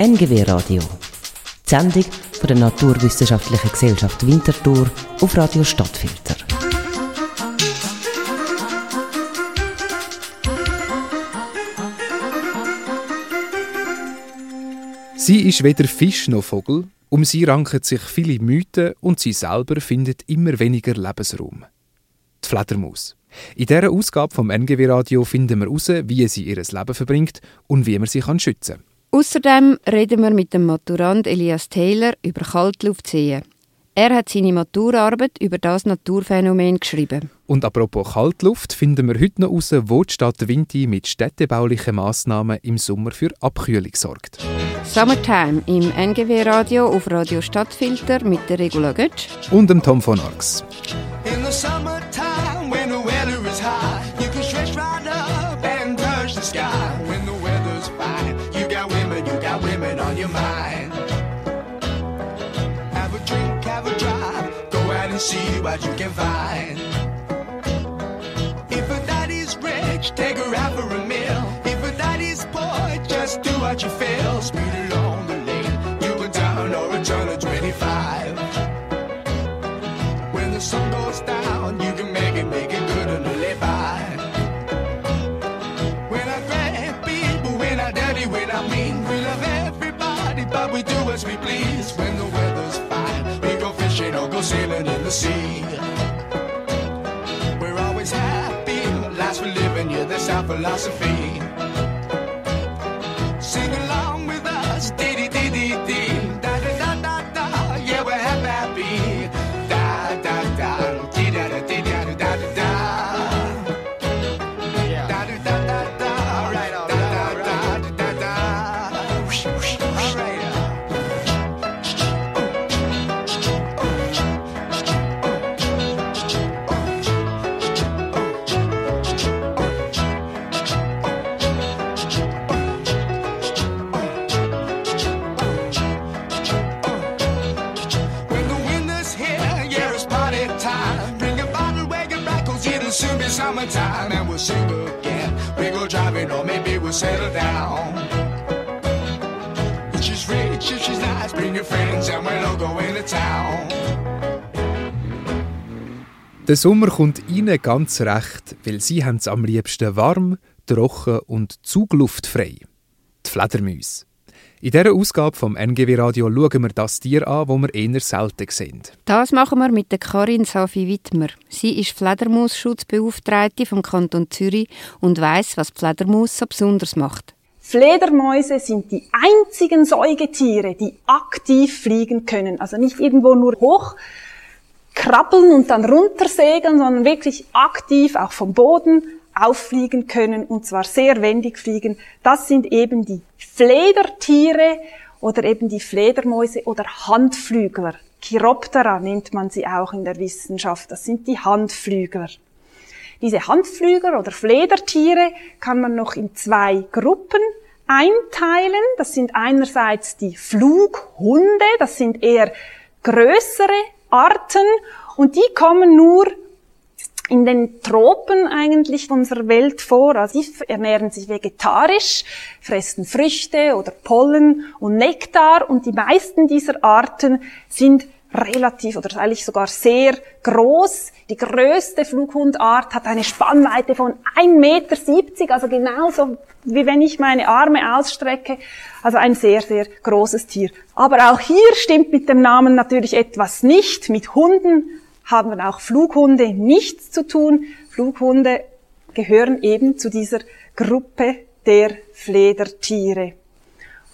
NGW Radio. Die Sendung von der Naturwissenschaftlichen Gesellschaft Winterthur auf Radio Stadtfilter. Sie ist weder Fisch noch Vogel, um sie ranken sich viele Mythen und sie selber findet immer weniger Lebensraum. Fledermaus. In dieser Ausgabe vom NGW Radio finden wir heraus, wie sie ihr Leben verbringt und wie man sie schützen kann. Außerdem reden wir mit dem Maturand Elias Taylor über Kaltluftseen. Er hat seine Maturarbeit über das Naturphänomen geschrieben. Und apropos Kaltluft finden wir heute noch heraus, wo die Stadt Winti mit städtebaulichen Massnahmen im Sommer für Abkühlung sorgt. Summertime im NGW Radio auf Radio Stadtfilter mit der Regula Götsch und dem Tom von Arx. In the summertime see what you can find. If a daddy's rich, take her out for a meal. If a daddy's poor, just do what you feel. Speed along the lane, you can turn or a turn of 25. When the sun goes down, you can make it, make it good and live by. When I grab people, when I dirty, when I mean, we love everybody, but we do as we please. Fishing or go sailing in the sea. We're always happy, lives we live in, yeah, that's our philosophy. Der Sommer kommt ihnen ganz recht, weil sie es am liebsten warm, trocken und zugluftfrei. Die Fledermäuse. In dieser Ausgabe vom NGW Radio schauen wir das Tier an, das wir eher selten sehen. Das machen wir mit der Karin Safi Wittmer. Sie ist Fledermausschutzbeauftragte vom Kanton Zürich und weiß, was Fledermaus so besonders macht. Fledermäuse sind die einzigen Säugetiere, die aktiv fliegen können. Also nicht irgendwo nur hoch krabbeln und dann runtersegeln, sondern wirklich aktiv auch vom Boden auffliegen können und zwar sehr wendig fliegen. Das sind eben die Fledertiere oder eben die Fledermäuse oder Handflügler. Chiroptera nennt man sie auch in der Wissenschaft. Das sind die Handflügler. Diese Handflügler oder Fledertiere kann man noch in zwei Gruppen einteilen. Das sind einerseits die Flughunde, das sind eher größere Arten und die kommen nur in den Tropen eigentlich unserer Welt vor. Also die ernähren sich vegetarisch, fressen Früchte oder Pollen und Nektar und die meisten dieser Arten sind relativ oder eigentlich sogar sehr groß. Die größte Flughundart hat eine Spannweite von 1,70 Meter, also genauso wie wenn ich meine Arme ausstrecke. Also ein sehr, sehr großes Tier. Aber auch hier stimmt mit dem Namen natürlich etwas nicht. Mit Hunden haben auch Flughunde nichts zu tun. Flughunde gehören eben zu dieser Gruppe der Fledertiere.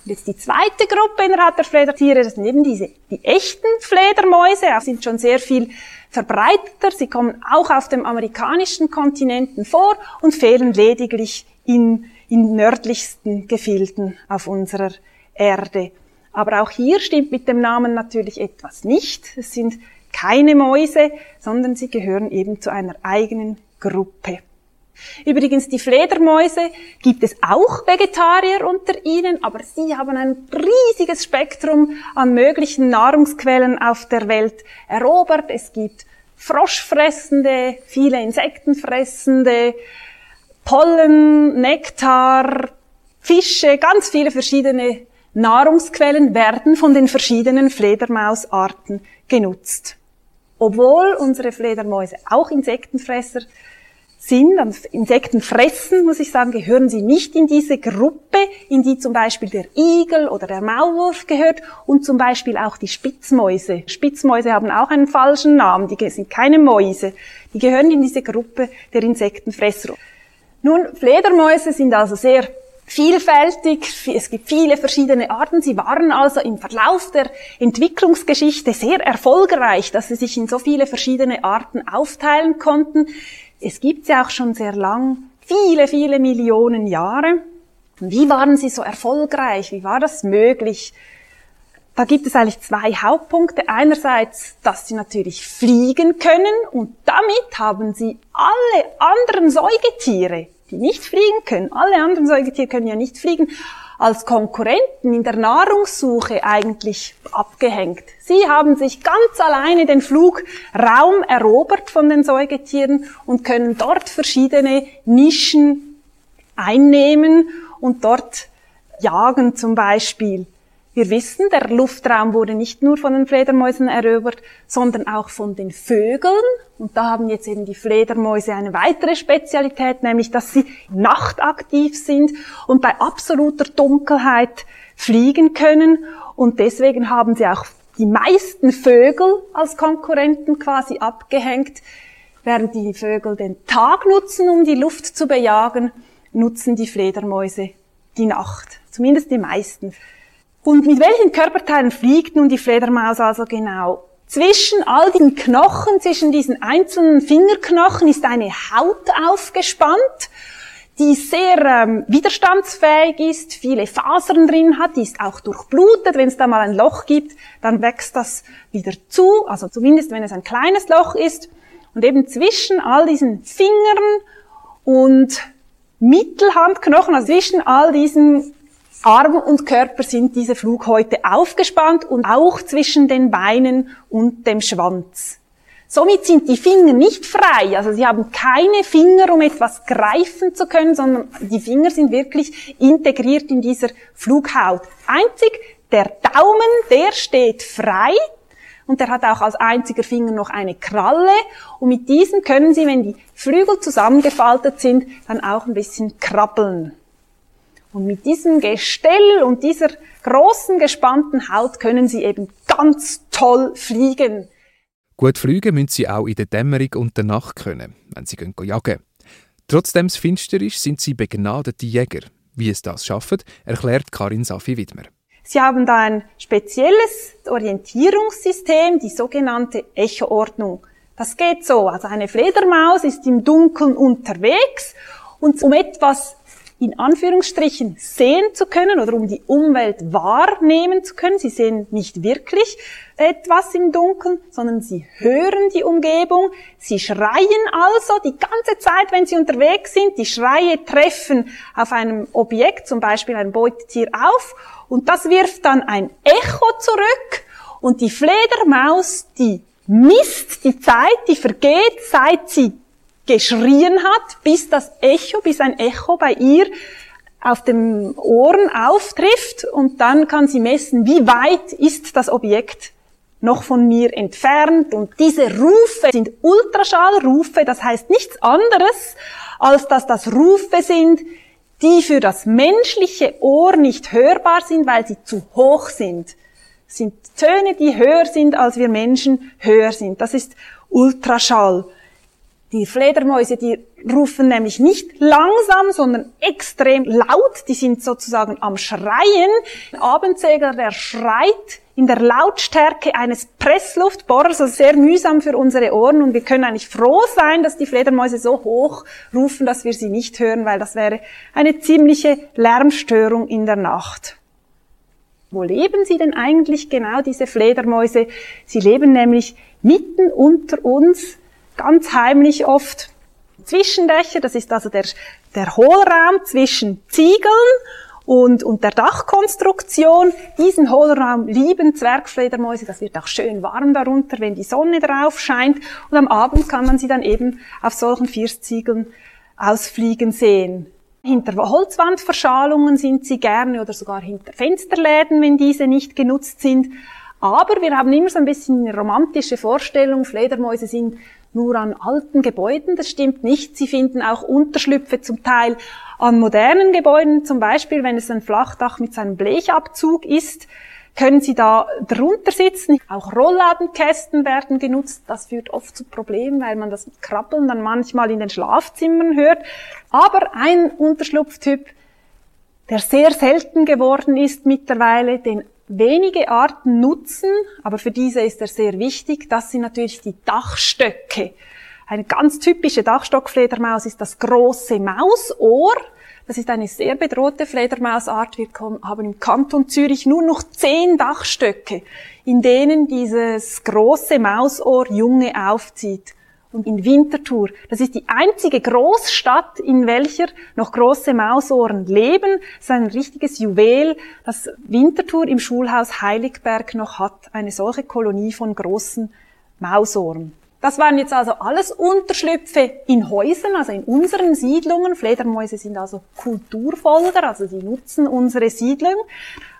Und jetzt die zweite Gruppe innerhalb der Fledertiere, das sind eben diese, die echten Fledermäuse, die sind schon sehr viel verbreiteter. Sie kommen auch auf dem amerikanischen Kontinenten vor und fehlen lediglich in, in nördlichsten Gefilden auf unserer Erde. Aber auch hier stimmt mit dem Namen natürlich etwas nicht. Es sind keine Mäuse, sondern sie gehören eben zu einer eigenen Gruppe. Übrigens, die Fledermäuse gibt es auch Vegetarier unter ihnen, aber sie haben ein riesiges Spektrum an möglichen Nahrungsquellen auf der Welt erobert. Es gibt Froschfressende, viele Insektenfressende, Pollen, Nektar, Fische, ganz viele verschiedene Nahrungsquellen werden von den verschiedenen Fledermausarten genutzt. Obwohl unsere Fledermäuse auch Insektenfresser sind, Insekten fressen, muss ich sagen, gehören sie nicht in diese Gruppe, in die zum Beispiel der Igel oder der Maulwurf gehört und zum Beispiel auch die Spitzmäuse. Spitzmäuse haben auch einen falschen Namen, die sind keine Mäuse, die gehören in diese Gruppe der Insektenfresser. Nun, Fledermäuse sind also sehr vielfältig, es gibt viele verschiedene Arten. Sie waren also im Verlauf der Entwicklungsgeschichte sehr erfolgreich, dass sie sich in so viele verschiedene Arten aufteilen konnten. Es gibt sie auch schon sehr lang, viele, viele Millionen Jahre. Wie waren sie so erfolgreich? Wie war das möglich? Da gibt es eigentlich zwei Hauptpunkte. Einerseits, dass sie natürlich fliegen können und damit haben sie alle anderen Säugetiere, die nicht fliegen können, alle anderen Säugetiere können ja nicht fliegen, als Konkurrenten in der Nahrungssuche eigentlich abgehängt. Sie haben sich ganz alleine den Flugraum erobert von den Säugetieren und können dort verschiedene Nischen einnehmen und dort jagen zum Beispiel. Wir wissen, der Luftraum wurde nicht nur von den Fledermäusen erobert, sondern auch von den Vögeln. Und da haben jetzt eben die Fledermäuse eine weitere Spezialität, nämlich dass sie nachtaktiv sind und bei absoluter Dunkelheit fliegen können. Und deswegen haben sie auch die meisten Vögel als Konkurrenten quasi abgehängt. Während die Vögel den Tag nutzen, um die Luft zu bejagen, nutzen die Fledermäuse die Nacht. Zumindest die meisten. Und mit welchen Körperteilen fliegt nun die Fledermaus also genau? Zwischen all diesen Knochen, zwischen diesen einzelnen Fingerknochen ist eine Haut aufgespannt, die sehr ähm, widerstandsfähig ist, viele Fasern drin hat, die ist auch durchblutet. Wenn es da mal ein Loch gibt, dann wächst das wieder zu, also zumindest wenn es ein kleines Loch ist. Und eben zwischen all diesen Fingern und Mittelhandknochen, also zwischen all diesen Arm und Körper sind diese Flughäute aufgespannt und auch zwischen den Beinen und dem Schwanz. Somit sind die Finger nicht frei, also sie haben keine Finger, um etwas greifen zu können, sondern die Finger sind wirklich integriert in dieser Flughaut. Einzig der Daumen, der steht frei und der hat auch als einziger Finger noch eine Kralle und mit diesem können Sie, wenn die Flügel zusammengefaltet sind, dann auch ein bisschen krabbeln. Und mit diesem Gestell und dieser großen gespannten Haut können sie eben ganz toll fliegen. Gut fliegen müssen sie auch in der Dämmerung und der Nacht können, wenn sie gehen jagen. Trotzdem es finster ist, sind sie begnadete Jäger. Wie es das schaffen, erklärt Karin Safi Widmer. Sie haben da ein spezielles Orientierungssystem, die sogenannte Echoordnung. Das geht so, also eine Fledermaus ist im Dunkeln unterwegs und um etwas in Anführungsstrichen sehen zu können oder um die Umwelt wahrnehmen zu können. Sie sehen nicht wirklich etwas im Dunkeln, sondern sie hören die Umgebung. Sie schreien also die ganze Zeit, wenn sie unterwegs sind. Die Schreie treffen auf einem Objekt, zum Beispiel ein Beutetier auf und das wirft dann ein Echo zurück und die Fledermaus, die misst die Zeit, die vergeht, seit sie geschrien hat, bis das Echo, bis ein Echo bei ihr auf dem Ohren auftrifft und dann kann sie messen, wie weit ist das Objekt noch von mir entfernt und diese Rufe sind Ultraschallrufe, das heißt nichts anderes, als dass das Rufe sind, die für das menschliche Ohr nicht hörbar sind, weil sie zu hoch sind. Das sind Töne, die höher sind, als wir Menschen höher sind. Das ist Ultraschall. Die Fledermäuse, die rufen nämlich nicht langsam, sondern extrem laut. Die sind sozusagen am Schreien. Ein Abendsegler, der schreit in der Lautstärke eines Pressluftbohrers, also sehr mühsam für unsere Ohren. Und wir können eigentlich froh sein, dass die Fledermäuse so hoch rufen, dass wir sie nicht hören, weil das wäre eine ziemliche Lärmstörung in der Nacht. Wo leben sie denn eigentlich genau, diese Fledermäuse? Sie leben nämlich mitten unter uns ganz heimlich oft Zwischendächer, das ist also der, der Hohlraum zwischen Ziegeln und, und der Dachkonstruktion. Diesen Hohlraum lieben Zwergfledermäuse, das wird auch schön warm darunter, wenn die Sonne drauf scheint und am Abend kann man sie dann eben auf solchen Firstziegeln ausfliegen sehen. Hinter Holzwandverschalungen sind sie gerne oder sogar hinter Fensterläden, wenn diese nicht genutzt sind. Aber wir haben immer so ein bisschen eine romantische Vorstellung, Fledermäuse sind nur an alten Gebäuden. Das stimmt nicht. Sie finden auch Unterschlüpfe zum Teil an modernen Gebäuden, zum Beispiel wenn es ein Flachdach mit seinem Blechabzug ist können Sie da drunter sitzen. Auch Rollladenkästen werden genutzt. Das führt oft zu Problemen, weil man das Krabbeln dann manchmal in den Schlafzimmern hört. Aber ein Unterschlupftyp, der sehr selten geworden ist mittlerweile, den wenige Arten nutzen, aber für diese ist er sehr wichtig, das sind natürlich die Dachstöcke. Eine ganz typische Dachstockfledermaus ist das große Mausohr. Das ist eine sehr bedrohte Fledermausart. Wir haben im Kanton Zürich nur noch zehn Dachstöcke, in denen dieses große Mausohr Junge aufzieht. Und in Winterthur, das ist die einzige Großstadt, in welcher noch große Mausohren leben. Das ist ein richtiges Juwel, das Winterthur im Schulhaus Heiligberg noch hat. Eine solche Kolonie von großen Mausohren. Das waren jetzt also alles Unterschlüpfe in Häusern, also in unseren Siedlungen. Fledermäuse sind also Kulturfolger, also sie nutzen unsere Siedlung.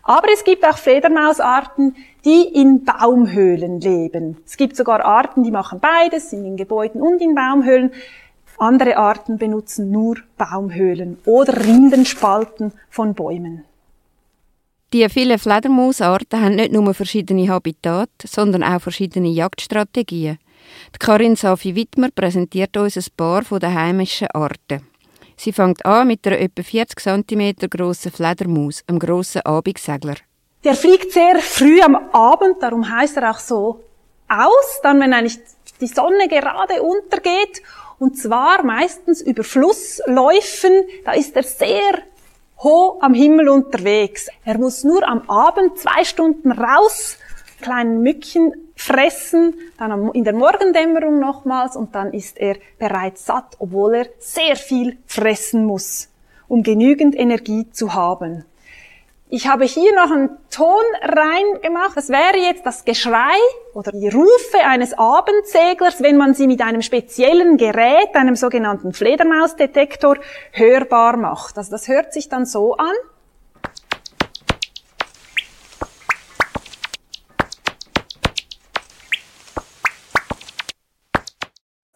Aber es gibt auch Fledermausarten, die in Baumhöhlen leben. Es gibt sogar Arten, die machen beides, sind in Gebäuden und in Baumhöhlen. Andere Arten benutzen nur Baumhöhlen oder Rindenspalten von Bäumen. Die vielen Fledermausarten haben nicht nur verschiedene Habitate, sondern auch verschiedene Jagdstrategien. Karin Safi Wittmer präsentiert uns ein paar der heimischen Arten. Sie fängt an mit einer etwa 40 cm grossen Fledermaus, einem grossen Abendsegler. Der fliegt sehr früh am Abend, darum heißt er auch so aus, dann wenn eigentlich die Sonne gerade untergeht und zwar meistens über Flussläufen, da ist er sehr hoch am Himmel unterwegs. Er muss nur am Abend zwei Stunden raus, kleinen Mückchen fressen, dann in der Morgendämmerung nochmals und dann ist er bereits satt, obwohl er sehr viel fressen muss, um genügend Energie zu haben. Ich habe hier noch einen Ton reingemacht. Das wäre jetzt das Geschrei oder die Rufe eines Abendseglers, wenn man sie mit einem speziellen Gerät, einem sogenannten Fledermausdetektor, hörbar macht. Also das hört sich dann so an.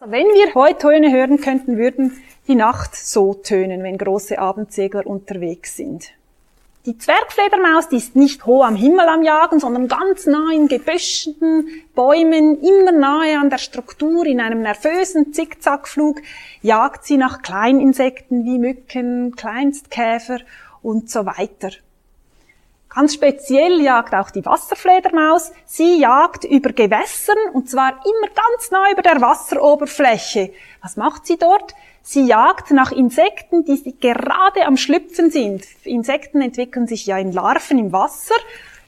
Wenn wir Heutöne hören könnten, würden die Nacht so tönen, wenn große Abendsegler unterwegs sind. Die Zwergfledermaus, die ist nicht hoch am Himmel am Jagen, sondern ganz nah in Gebüschen, Bäumen, immer nahe an der Struktur, in einem nervösen Zickzackflug, jagt sie nach Kleininsekten wie Mücken, Kleinstkäfer und so weiter. Ganz speziell jagt auch die Wasserfledermaus. Sie jagt über Gewässern und zwar immer ganz nah über der Wasseroberfläche. Was macht sie dort? Sie jagt nach Insekten, die gerade am Schlüpfen sind. Insekten entwickeln sich ja in Larven im Wasser.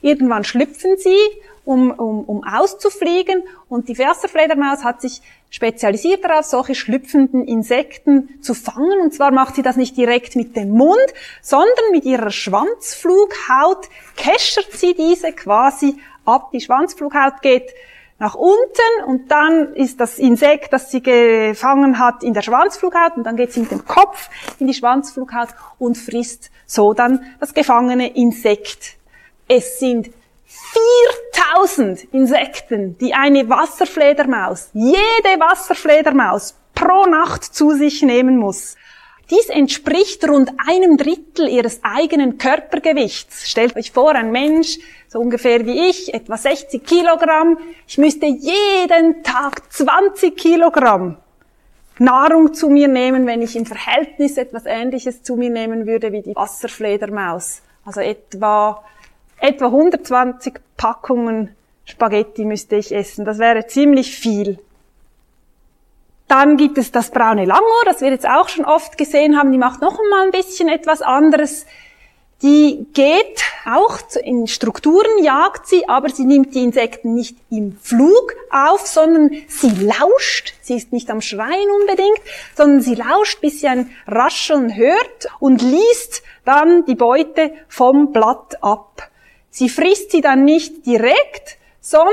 Irgendwann schlüpfen sie um, um, um auszufliegen. Und die Wasserfledermaus hat sich spezialisiert darauf, solche schlüpfenden Insekten zu fangen. Und zwar macht sie das nicht direkt mit dem Mund, sondern mit ihrer Schwanzflughaut keschert sie diese quasi ab. Die Schwanzflughaut geht nach unten und dann ist das Insekt, das sie gefangen hat, in der Schwanzflughaut und dann geht sie mit dem Kopf in die Schwanzflughaut und frisst so dann das gefangene Insekt. Es sind 4000 Insekten, die eine Wasserfledermaus, jede Wasserfledermaus pro Nacht zu sich nehmen muss. Dies entspricht rund einem Drittel ihres eigenen Körpergewichts. Stellt euch vor, ein Mensch, so ungefähr wie ich, etwa 60 Kilogramm. Ich müsste jeden Tag 20 Kilogramm Nahrung zu mir nehmen, wenn ich im Verhältnis etwas Ähnliches zu mir nehmen würde wie die Wasserfledermaus. Also etwa etwa 120 Packungen Spaghetti müsste ich essen. Das wäre ziemlich viel. Dann gibt es das braune Langohr, das wir jetzt auch schon oft gesehen haben. Die macht noch einmal ein bisschen etwas anderes. Die geht auch in Strukturen, jagt sie, aber sie nimmt die Insekten nicht im Flug auf, sondern sie lauscht. Sie ist nicht am Schreien unbedingt, sondern sie lauscht, bis sie ein Rascheln hört und liest dann die Beute vom Blatt ab. Sie frisst sie dann nicht direkt, sondern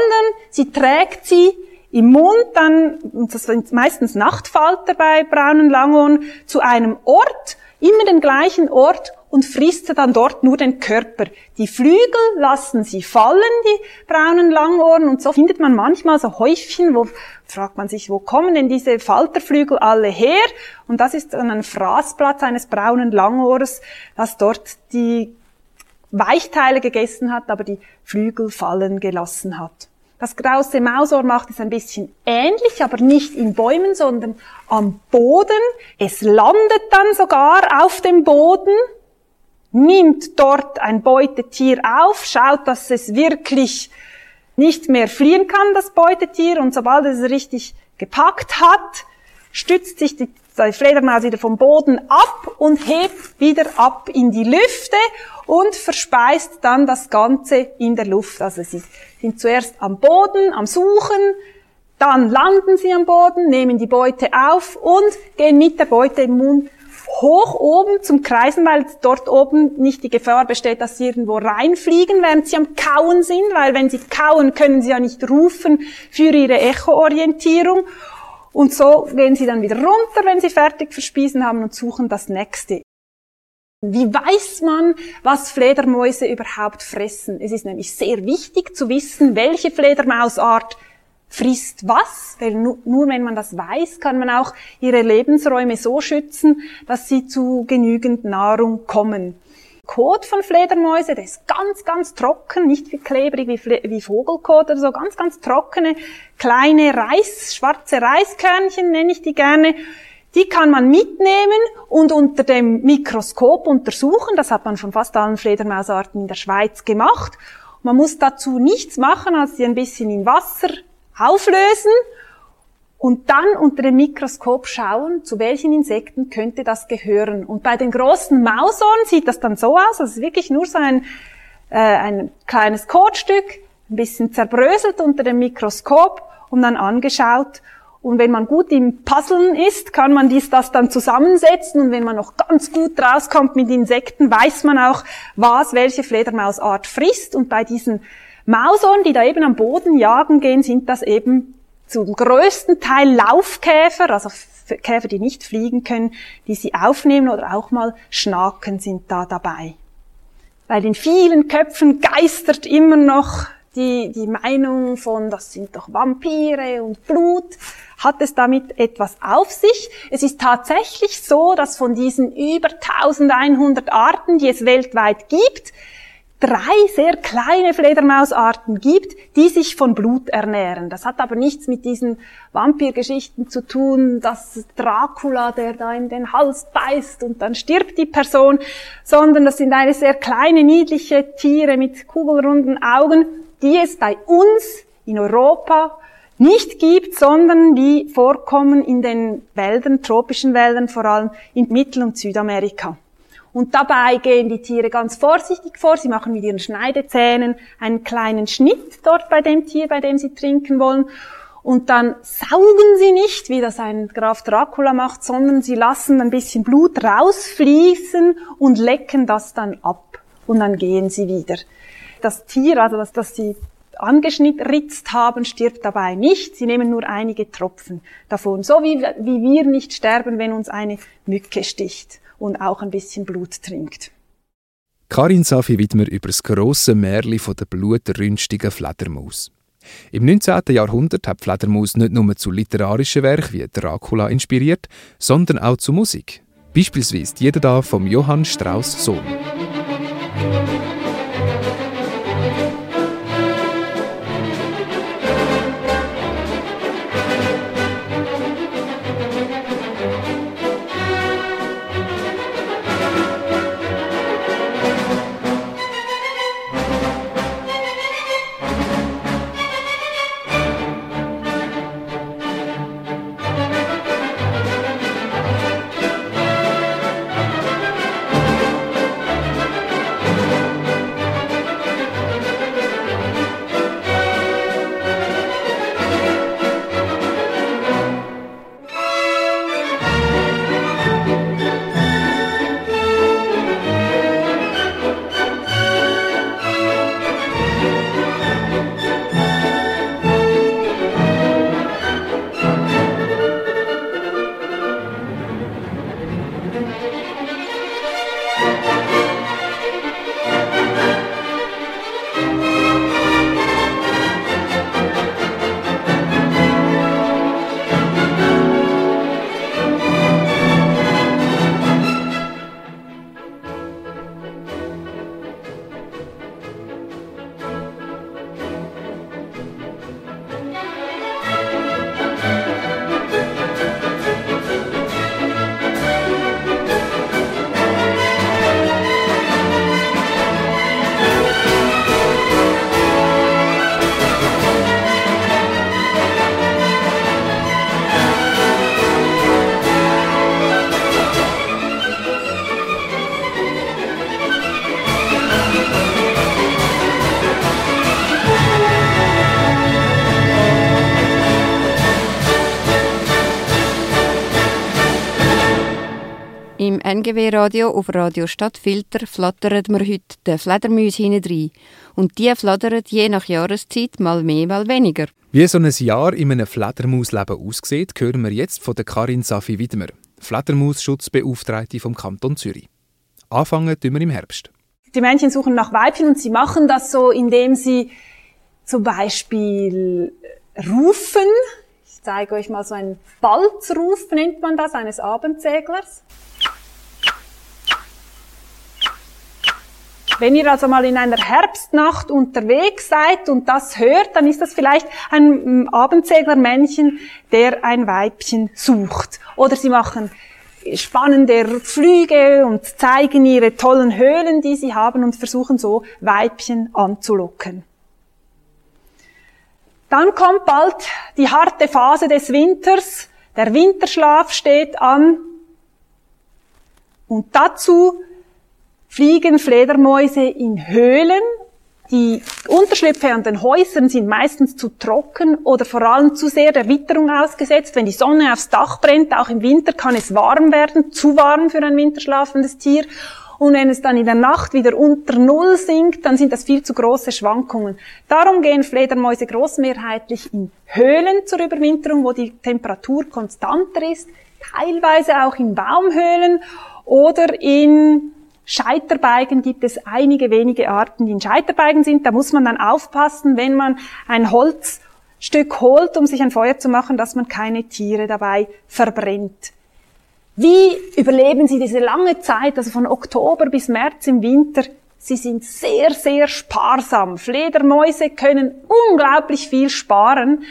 sie trägt sie im Mund dann, das sind meistens Nachtfalter bei braunen Langohren, zu einem Ort, immer den gleichen Ort und frisst dann dort nur den Körper. Die Flügel lassen sie fallen, die braunen Langohren, und so findet man manchmal so Häufchen, wo fragt man sich, wo kommen denn diese Falterflügel alle her? Und das ist dann ein Fraßplatz eines braunen Langohrs, das dort die Weichteile gegessen hat, aber die Flügel fallen gelassen hat. Das große Mausohr macht es ein bisschen ähnlich, aber nicht in Bäumen, sondern am Boden. Es landet dann sogar auf dem Boden, nimmt dort ein Beutetier auf, schaut, dass es wirklich nicht mehr fliehen kann, das Beutetier, und sobald es richtig gepackt hat, stützt sich die Fledermaus wieder vom Boden ab und hebt wieder ab in die Lüfte und verspeist dann das Ganze in der Luft. Also sie sind zuerst am Boden, am Suchen, dann landen sie am Boden, nehmen die Beute auf und gehen mit der Beute im Mund hoch oben zum Kreisen, weil dort oben nicht die Gefahr besteht, dass sie irgendwo reinfliegen, während sie am Kauen sind, weil wenn sie kauen, können sie ja nicht rufen für ihre Echoorientierung. Und so gehen sie dann wieder runter, wenn sie fertig verspiesen haben und suchen das nächste. Wie weiß man, was Fledermäuse überhaupt fressen? Es ist nämlich sehr wichtig zu wissen, welche Fledermausart frisst was, weil nur, nur, wenn man das weiß, kann man auch ihre Lebensräume so schützen, dass sie zu genügend Nahrung kommen. Kot von Fledermäuse, der ist ganz, ganz trocken, nicht wie klebrig wie, wie Vogelkot oder so, ganz, ganz trockene, kleine Reis, schwarze Reiskörnchen nenne ich die gerne. Die kann man mitnehmen und unter dem Mikroskop untersuchen. Das hat man von fast allen Fledermausarten in der Schweiz gemacht. Man muss dazu nichts machen, als sie ein bisschen in Wasser auflösen und dann unter dem Mikroskop schauen, zu welchen Insekten könnte das gehören. Und bei den großen Mausohren sieht das dann so aus, also wirklich nur so ein, äh, ein kleines Kotstück, ein bisschen zerbröselt unter dem Mikroskop und dann angeschaut und wenn man gut im Puzzeln ist, kann man dies, das dann zusammensetzen. Und wenn man noch ganz gut rauskommt mit Insekten, weiß man auch, was welche Fledermausart frisst. Und bei diesen Mausohren, die da eben am Boden jagen gehen, sind das eben zum größten Teil Laufkäfer, also Käfer, die nicht fliegen können, die sie aufnehmen oder auch mal Schnaken sind da dabei. Bei den vielen Köpfen geistert immer noch die, die Meinung von, das sind doch Vampire und Blut, hat es damit etwas auf sich. Es ist tatsächlich so, dass von diesen über 1100 Arten, die es weltweit gibt, drei sehr kleine Fledermausarten gibt, die sich von Blut ernähren. Das hat aber nichts mit diesen Vampirgeschichten zu tun, dass Dracula, der da in den Hals beißt und dann stirbt die Person, sondern das sind eine sehr kleine, niedliche Tiere mit kugelrunden Augen, die es bei uns in Europa nicht gibt, sondern die vorkommen in den Wäldern, tropischen Wäldern, vor allem in Mittel- und Südamerika. Und dabei gehen die Tiere ganz vorsichtig vor. Sie machen mit ihren Schneidezähnen einen kleinen Schnitt dort bei dem Tier, bei dem sie trinken wollen. Und dann saugen sie nicht, wie das ein Graf Dracula macht, sondern sie lassen ein bisschen Blut rausfließen und lecken das dann ab. Und dann gehen sie wieder. Das Tier, also das, das sie angeschnitzt haben, stirbt dabei nicht. Sie nehmen nur einige Tropfen davon. So wie, wie wir nicht sterben, wenn uns eine Mücke sticht und auch ein bisschen Blut trinkt. Karin Safi widmet über das grosse Märchen von der blutrünstigen Fledermaus. Im 19. Jahrhundert hat Fledermaus nicht nur zu literarischen Werken wie Dracula inspiriert, sondern auch zu Musik. Beispielsweise Jeder da vom Johann Strauss Sohn. Im NGW-Radio auf Radio Stadtfilter flattern wir heute den Fledermäus hinein. Und die flattern je nach Jahreszeit mal mehr, mal weniger. Wie so ein Jahr in einem Fledermausleben aussieht, hören wir jetzt von der Karin Safi Widmer, Fledermausschutzbeauftragte vom Kanton Zürich. Anfangen tun wir im Herbst. Die Männchen suchen nach Weibchen und sie machen das so, indem sie zum Beispiel rufen. Ich zeige euch mal so einen Balzruf, nennt man das, eines Abendseglers. Wenn ihr also mal in einer Herbstnacht unterwegs seid und das hört, dann ist das vielleicht ein Abendseglermännchen, der ein Weibchen sucht. Oder sie machen spannende Flüge und zeigen ihre tollen Höhlen, die sie haben und versuchen so Weibchen anzulocken. Dann kommt bald die harte Phase des Winters. Der Winterschlaf steht an. Und dazu fliegen Fledermäuse in Höhlen. Die Unterschlüpfe an den Häusern sind meistens zu trocken oder vor allem zu sehr der Witterung ausgesetzt. Wenn die Sonne aufs Dach brennt, auch im Winter kann es warm werden, zu warm für ein winterschlafendes Tier. Und wenn es dann in der Nacht wieder unter Null sinkt, dann sind das viel zu große Schwankungen. Darum gehen Fledermäuse großmehrheitlich in Höhlen zur Überwinterung, wo die Temperatur konstanter ist, teilweise auch in Baumhöhlen oder in Scheiterbeigen gibt es einige wenige Arten, die in Scheiterbeigen sind. Da muss man dann aufpassen, wenn man ein Holzstück holt, um sich ein Feuer zu machen, dass man keine Tiere dabei verbrennt. Wie überleben sie diese lange Zeit, also von Oktober bis März im Winter? Sie sind sehr, sehr sparsam. Fledermäuse können unglaublich viel sparen.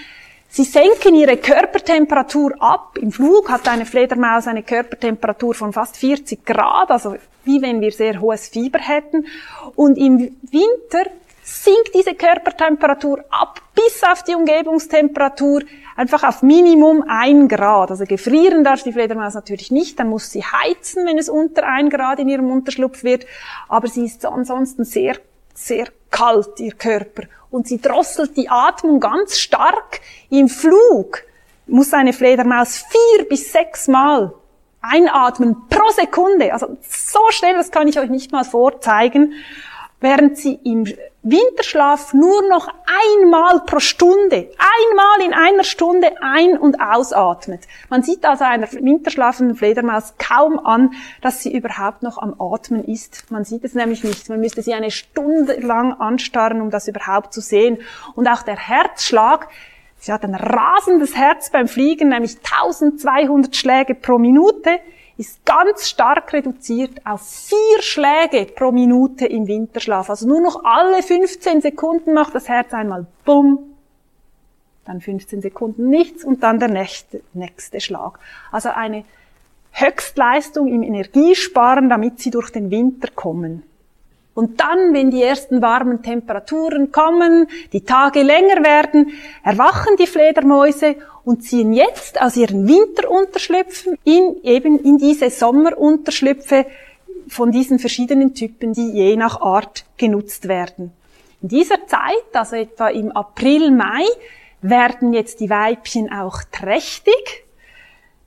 Sie senken ihre Körpertemperatur ab. Im Flug hat eine Fledermaus eine Körpertemperatur von fast 40 Grad, also wie wenn wir sehr hohes Fieber hätten. Und im Winter sinkt diese Körpertemperatur ab bis auf die Umgebungstemperatur, einfach auf Minimum ein Grad. Also gefrieren darf die Fledermaus natürlich nicht, dann muss sie heizen, wenn es unter ein Grad in ihrem Unterschlupf wird, aber sie ist ansonsten sehr, sehr kalt, ihr Körper. Und sie drosselt die Atmung ganz stark. Im Flug muss eine Fledermaus vier bis sechs Mal einatmen pro Sekunde. Also so schnell, das kann ich euch nicht mal vorzeigen. Während sie im Winterschlaf nur noch einmal pro Stunde, einmal in einer Stunde ein- und ausatmet. Man sieht also einer winterschlafenden Fledermaus kaum an, dass sie überhaupt noch am Atmen ist. Man sieht es nämlich nicht. Man müsste sie eine Stunde lang anstarren, um das überhaupt zu sehen. Und auch der Herzschlag, Sie hat ein rasendes Herz beim Fliegen, nämlich 1200 Schläge pro Minute, ist ganz stark reduziert auf vier Schläge pro Minute im Winterschlaf. Also nur noch alle 15 Sekunden macht das Herz einmal bumm, dann 15 Sekunden nichts und dann der nächste, nächste Schlag. Also eine Höchstleistung im Energiesparen, damit sie durch den Winter kommen. Und dann, wenn die ersten warmen Temperaturen kommen, die Tage länger werden, erwachen die Fledermäuse und ziehen jetzt aus ihren Winterunterschlüpfen in eben in diese Sommerunterschlüpfe von diesen verschiedenen Typen, die je nach Art genutzt werden. In dieser Zeit, also etwa im April, Mai, werden jetzt die Weibchen auch trächtig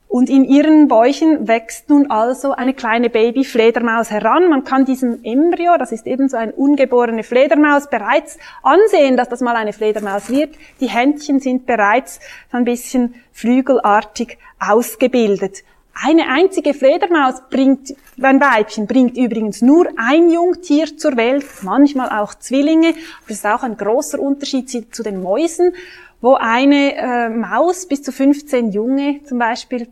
und in ihren Bäuchen wächst nun also eine kleine Babyfledermaus heran. Man kann diesem Embryo, das ist ebenso ein ungeborene Fledermaus, bereits ansehen, dass das mal eine Fledermaus wird. Die Händchen sind bereits so ein bisschen flügelartig ausgebildet. Eine einzige Fledermaus bringt, ein Weibchen bringt übrigens nur ein Jungtier zur Welt, manchmal auch Zwillinge. Das ist auch ein großer Unterschied zu den Mäusen, wo eine äh, Maus bis zu 15 Junge zum Beispiel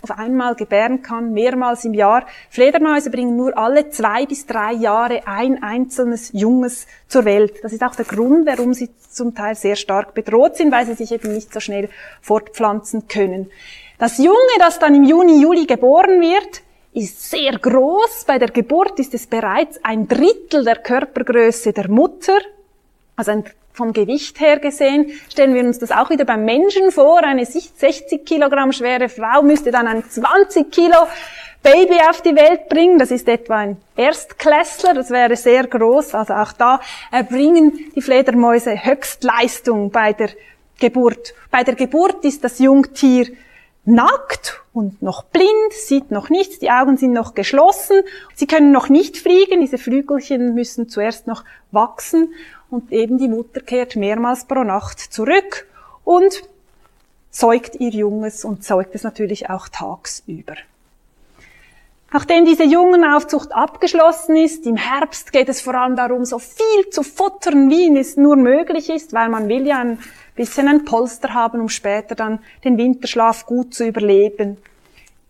auf einmal gebären kann, mehrmals im Jahr. Fledermäuse bringen nur alle zwei bis drei Jahre ein einzelnes Junges zur Welt. Das ist auch der Grund, warum sie zum Teil sehr stark bedroht sind, weil sie sich eben nicht so schnell fortpflanzen können. Das Junge, das dann im Juni, Juli geboren wird, ist sehr groß. Bei der Geburt ist es bereits ein Drittel der Körpergröße der Mutter. Also ein vom Gewicht her gesehen, stellen wir uns das auch wieder beim Menschen vor. Eine 60 Kilogramm schwere Frau müsste dann ein 20 Kilo Baby auf die Welt bringen. Das ist etwa ein Erstklässler, das wäre sehr groß. Also auch da erbringen die Fledermäuse Höchstleistung bei der Geburt. Bei der Geburt ist das Jungtier nackt und noch blind, sieht noch nichts, die Augen sind noch geschlossen, sie können noch nicht fliegen, diese Flügelchen müssen zuerst noch wachsen und eben die Mutter kehrt mehrmals pro Nacht zurück und säugt ihr Junges und säugt es natürlich auch tagsüber. Nachdem diese Jungenaufzucht abgeschlossen ist, im Herbst geht es vor allem darum, so viel zu futtern, wie es nur möglich ist, weil man will ja ein bisschen ein Polster haben, um später dann den Winterschlaf gut zu überleben.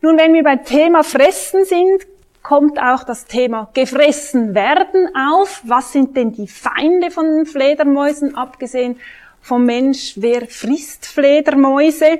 Nun, wenn wir beim Thema Fressen sind, kommt auch das Thema gefressen werden auf. Was sind denn die Feinde von Fledermäusen, abgesehen vom Mensch? Wer frisst Fledermäuse?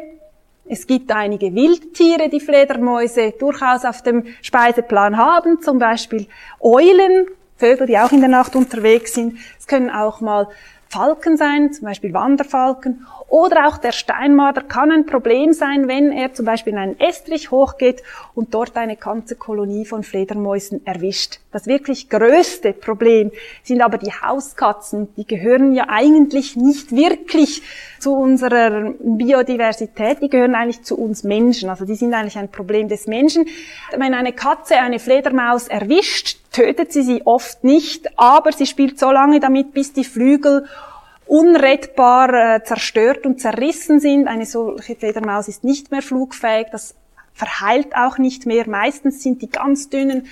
Es gibt einige Wildtiere, die Fledermäuse durchaus auf dem Speiseplan haben, zum Beispiel Eulen, Vögel, die auch in der Nacht unterwegs sind. Es können auch mal Falken sein, zum Beispiel Wanderfalken. Oder auch der Steinmarder kann ein Problem sein, wenn er zum Beispiel in einen Estrich hochgeht und dort eine ganze Kolonie von Fledermäusen erwischt. Das wirklich größte Problem sind aber die Hauskatzen. Die gehören ja eigentlich nicht wirklich zu unserer Biodiversität, die gehören eigentlich zu uns Menschen. Also die sind eigentlich ein Problem des Menschen. Wenn eine Katze eine Fledermaus erwischt, tötet sie sie oft nicht, aber sie spielt so lange damit, bis die Flügel unrettbar äh, zerstört und zerrissen sind. Eine solche Fledermaus ist nicht mehr flugfähig, das verheilt auch nicht mehr. Meistens sind die ganz dünnen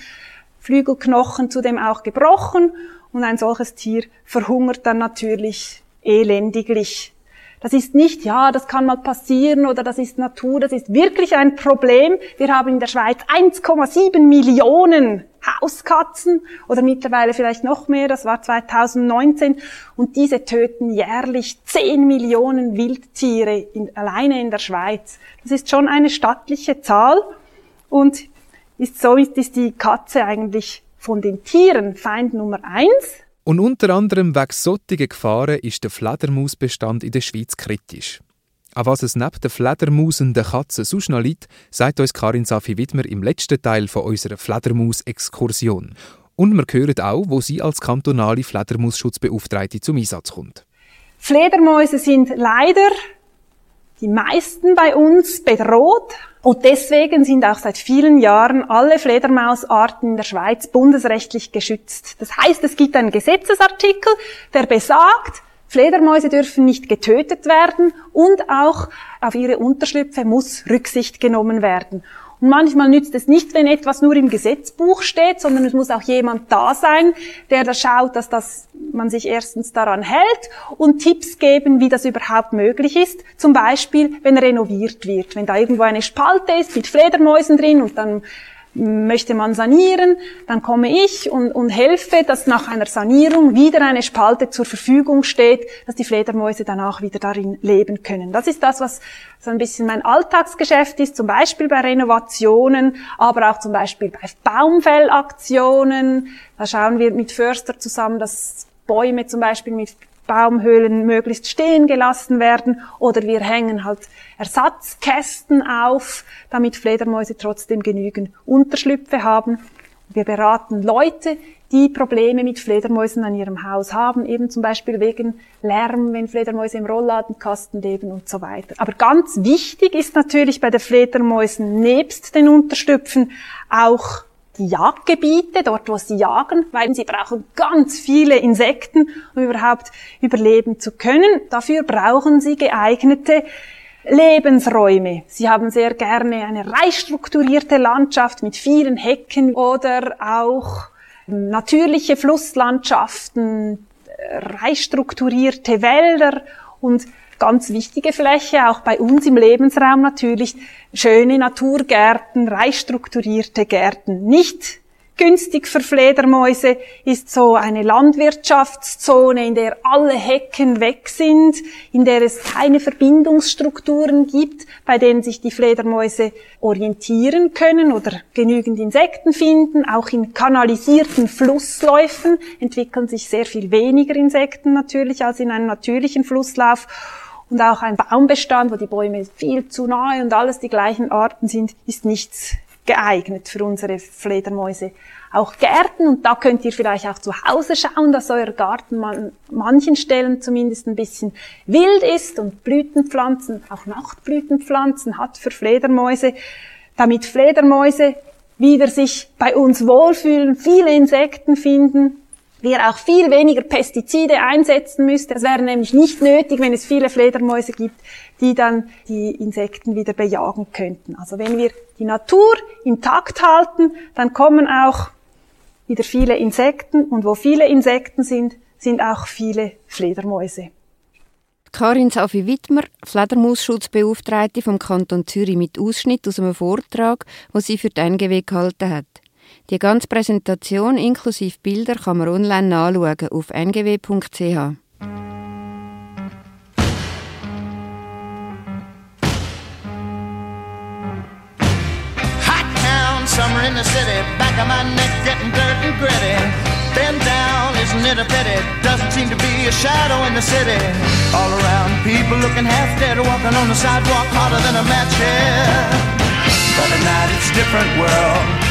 Flügelknochen zudem auch gebrochen und ein solches Tier verhungert dann natürlich elendiglich. Das ist nicht, ja, das kann mal passieren oder das ist Natur, das ist wirklich ein Problem. Wir haben in der Schweiz 1,7 Millionen Hauskatzen oder mittlerweile vielleicht noch mehr, das war 2019 und diese töten jährlich 10 Millionen Wildtiere in, alleine in der Schweiz. Das ist schon eine stattliche Zahl und ist somit ist die Katze eigentlich von den Tieren Feind Nummer eins und unter anderem wegen solcher Gefahren ist der Fledermausbestand in der Schweiz kritisch. An was es neben den Fledermausen und den Katzen sonst noch liegt, sagt uns Karin Safi-Widmer im letzten Teil von unserer Fledermaus-Exkursion. Und wir hören auch, wo sie als kantonale Fledermausschutzbeauftragte zum Einsatz kommt. Fledermäuse sind leider die meisten bei uns bedroht, und deswegen sind auch seit vielen Jahren alle Fledermausarten in der Schweiz bundesrechtlich geschützt. Das heißt, es gibt einen Gesetzesartikel, der besagt, Fledermäuse dürfen nicht getötet werden und auch auf ihre Unterschlüpfe muss Rücksicht genommen werden. Und manchmal nützt es nicht, wenn etwas nur im Gesetzbuch steht, sondern es muss auch jemand da sein, der da schaut, dass das, man sich erstens daran hält und Tipps geben, wie das überhaupt möglich ist. Zum Beispiel, wenn renoviert wird. Wenn da irgendwo eine Spalte ist mit Fledermäusen drin und dann möchte man sanieren, dann komme ich und, und helfe, dass nach einer Sanierung wieder eine Spalte zur Verfügung steht, dass die Fledermäuse danach wieder darin leben können. Das ist das, was so ein bisschen mein Alltagsgeschäft ist, zum Beispiel bei Renovationen, aber auch zum Beispiel bei Baumfellaktionen. Da schauen wir mit Förster zusammen, dass Bäume zum Beispiel mit Baumhöhlen möglichst stehen gelassen werden oder wir hängen halt Ersatzkästen auf, damit Fledermäuse trotzdem genügend Unterschlüpfe haben. Wir beraten Leute, die Probleme mit Fledermäusen an ihrem Haus haben, eben zum Beispiel wegen Lärm, wenn Fledermäuse im Rollladenkasten leben und so weiter. Aber ganz wichtig ist natürlich bei den Fledermäusen nebst den Unterstüpfen auch die Jagdgebiete, dort wo sie jagen, weil sie brauchen ganz viele Insekten, um überhaupt überleben zu können. Dafür brauchen sie geeignete Lebensräume. Sie haben sehr gerne eine reich strukturierte Landschaft mit vielen Hecken oder auch natürliche Flusslandschaften, reich strukturierte Wälder und ganz wichtige Fläche, auch bei uns im Lebensraum natürlich, schöne Naturgärten, reich strukturierte Gärten. Nicht günstig für Fledermäuse ist so eine Landwirtschaftszone, in der alle Hecken weg sind, in der es keine Verbindungsstrukturen gibt, bei denen sich die Fledermäuse orientieren können oder genügend Insekten finden. Auch in kanalisierten Flussläufen entwickeln sich sehr viel weniger Insekten natürlich als in einem natürlichen Flusslauf und auch ein Baumbestand, wo die Bäume viel zu nahe und alles die gleichen Arten sind, ist nichts geeignet für unsere Fledermäuse. Auch Gärten, und da könnt ihr vielleicht auch zu Hause schauen, dass euer Garten an manchen Stellen zumindest ein bisschen wild ist und Blütenpflanzen, auch Nachtblütenpflanzen hat für Fledermäuse, damit Fledermäuse wieder sich bei uns wohlfühlen, viele Insekten finden, wir auch viel weniger Pestizide einsetzen müssten. Das wäre nämlich nicht nötig, wenn es viele Fledermäuse gibt, die dann die Insekten wieder bejagen könnten. Also wenn wir die Natur intakt halten, dann kommen auch wieder viele Insekten und wo viele Insekten sind, sind auch viele Fledermäuse. Karin Safi Wittmer, Fledermausschutzbeauftragte vom Kanton Zürich mit Ausschnitt aus einem Vortrag, wo sie für die NGW gehalten hat. Die ganze Präsentation inklusive Bilder kann man online nachschauen auf ngw.ch. Summer in the city, back of my neck getting dirt and gritty. Bend down, isn't it a pity? Doesn't seem to be a shadow in the city. All around, people looking half dead, walking on the sidewalk harder than a match here. But at night it's a different world.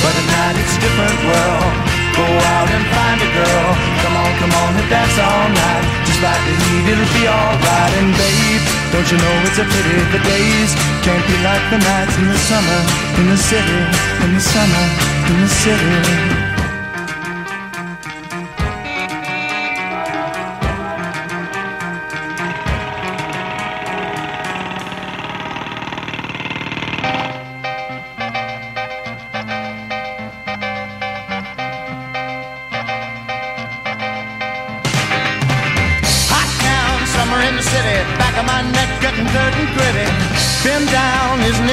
But at night it's a different world. Go out and find a girl. Come on, come on and dance all night. Despite the heat, it'll be alright. And babe, don't you know it's a pity the days can't be like the nights in the summer, in the city, in the summer, in the city.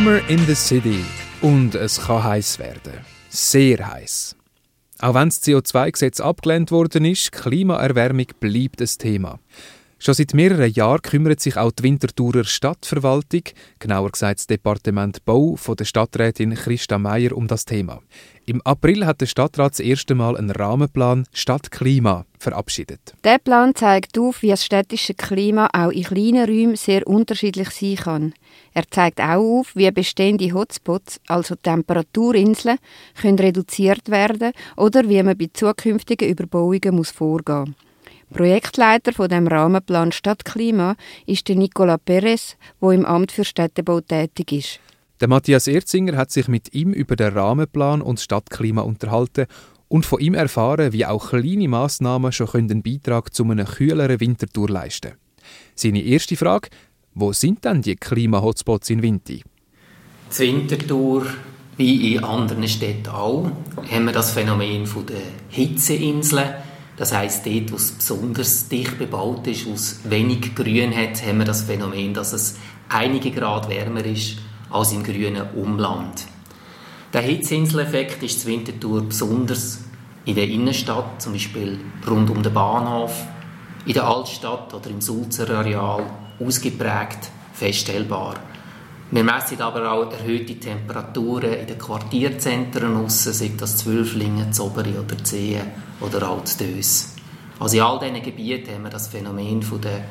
Summer in the City. Und es kann heiß werden. Sehr heiß. Auch wenn das CO2-Gesetz abgelehnt worden ist, Klimaerwärmung bleibt ein Thema. Schon seit mehreren Jahren kümmert sich auch die Winterthurer Stadtverwaltung, genauer gesagt das Departement Bau von der Stadträtin Christa Meier um das Thema. Im April hat der Stadtrat das erste Mal einen Rahmenplan Stadtklima verabschiedet. Der Plan zeigt auf, wie das städtische Klima auch in kleinen Räumen sehr unterschiedlich sein kann. Er zeigt auch auf, wie bestehende Hotspots, also Temperaturinseln, können reduziert werden oder wie man bei zukünftigen Überbauungen muss vorgehen muss. Projektleiter von dem Rahmenplan Stadtklima ist der Nicola Perez, wo im Amt für Städtebau tätig ist. Der Matthias Erzinger hat sich mit ihm über den Rahmenplan und das Stadtklima unterhalten und von ihm erfahren, wie auch kleine Massnahmen schon einen Beitrag zu einem kühleren Wintertour leisten Seine erste Frage, wo sind denn die Klima-Hotspots in Winti? Zur wie in anderen Städten auch, haben wir das Phänomen der Hitzeinseln. Das heisst, dort, wo es besonders dicht bebaut ist, wo es wenig Grün hat, haben wir das Phänomen, dass es einige Grad wärmer ist als im grünen Umland. Der Hitzeinseleffekt ist zur besonders in der Innenstadt, zum Beispiel rund um den Bahnhof, in der Altstadt oder im Sulzer Areal ausgeprägt feststellbar. Wir messen aber auch erhöhte Temperaturen in den Quartierzentren aussen, sei das Zwölflingen, Zoberi oder Zehen oder auch. Also in all diesen Gebieten haben wir das Phänomen von der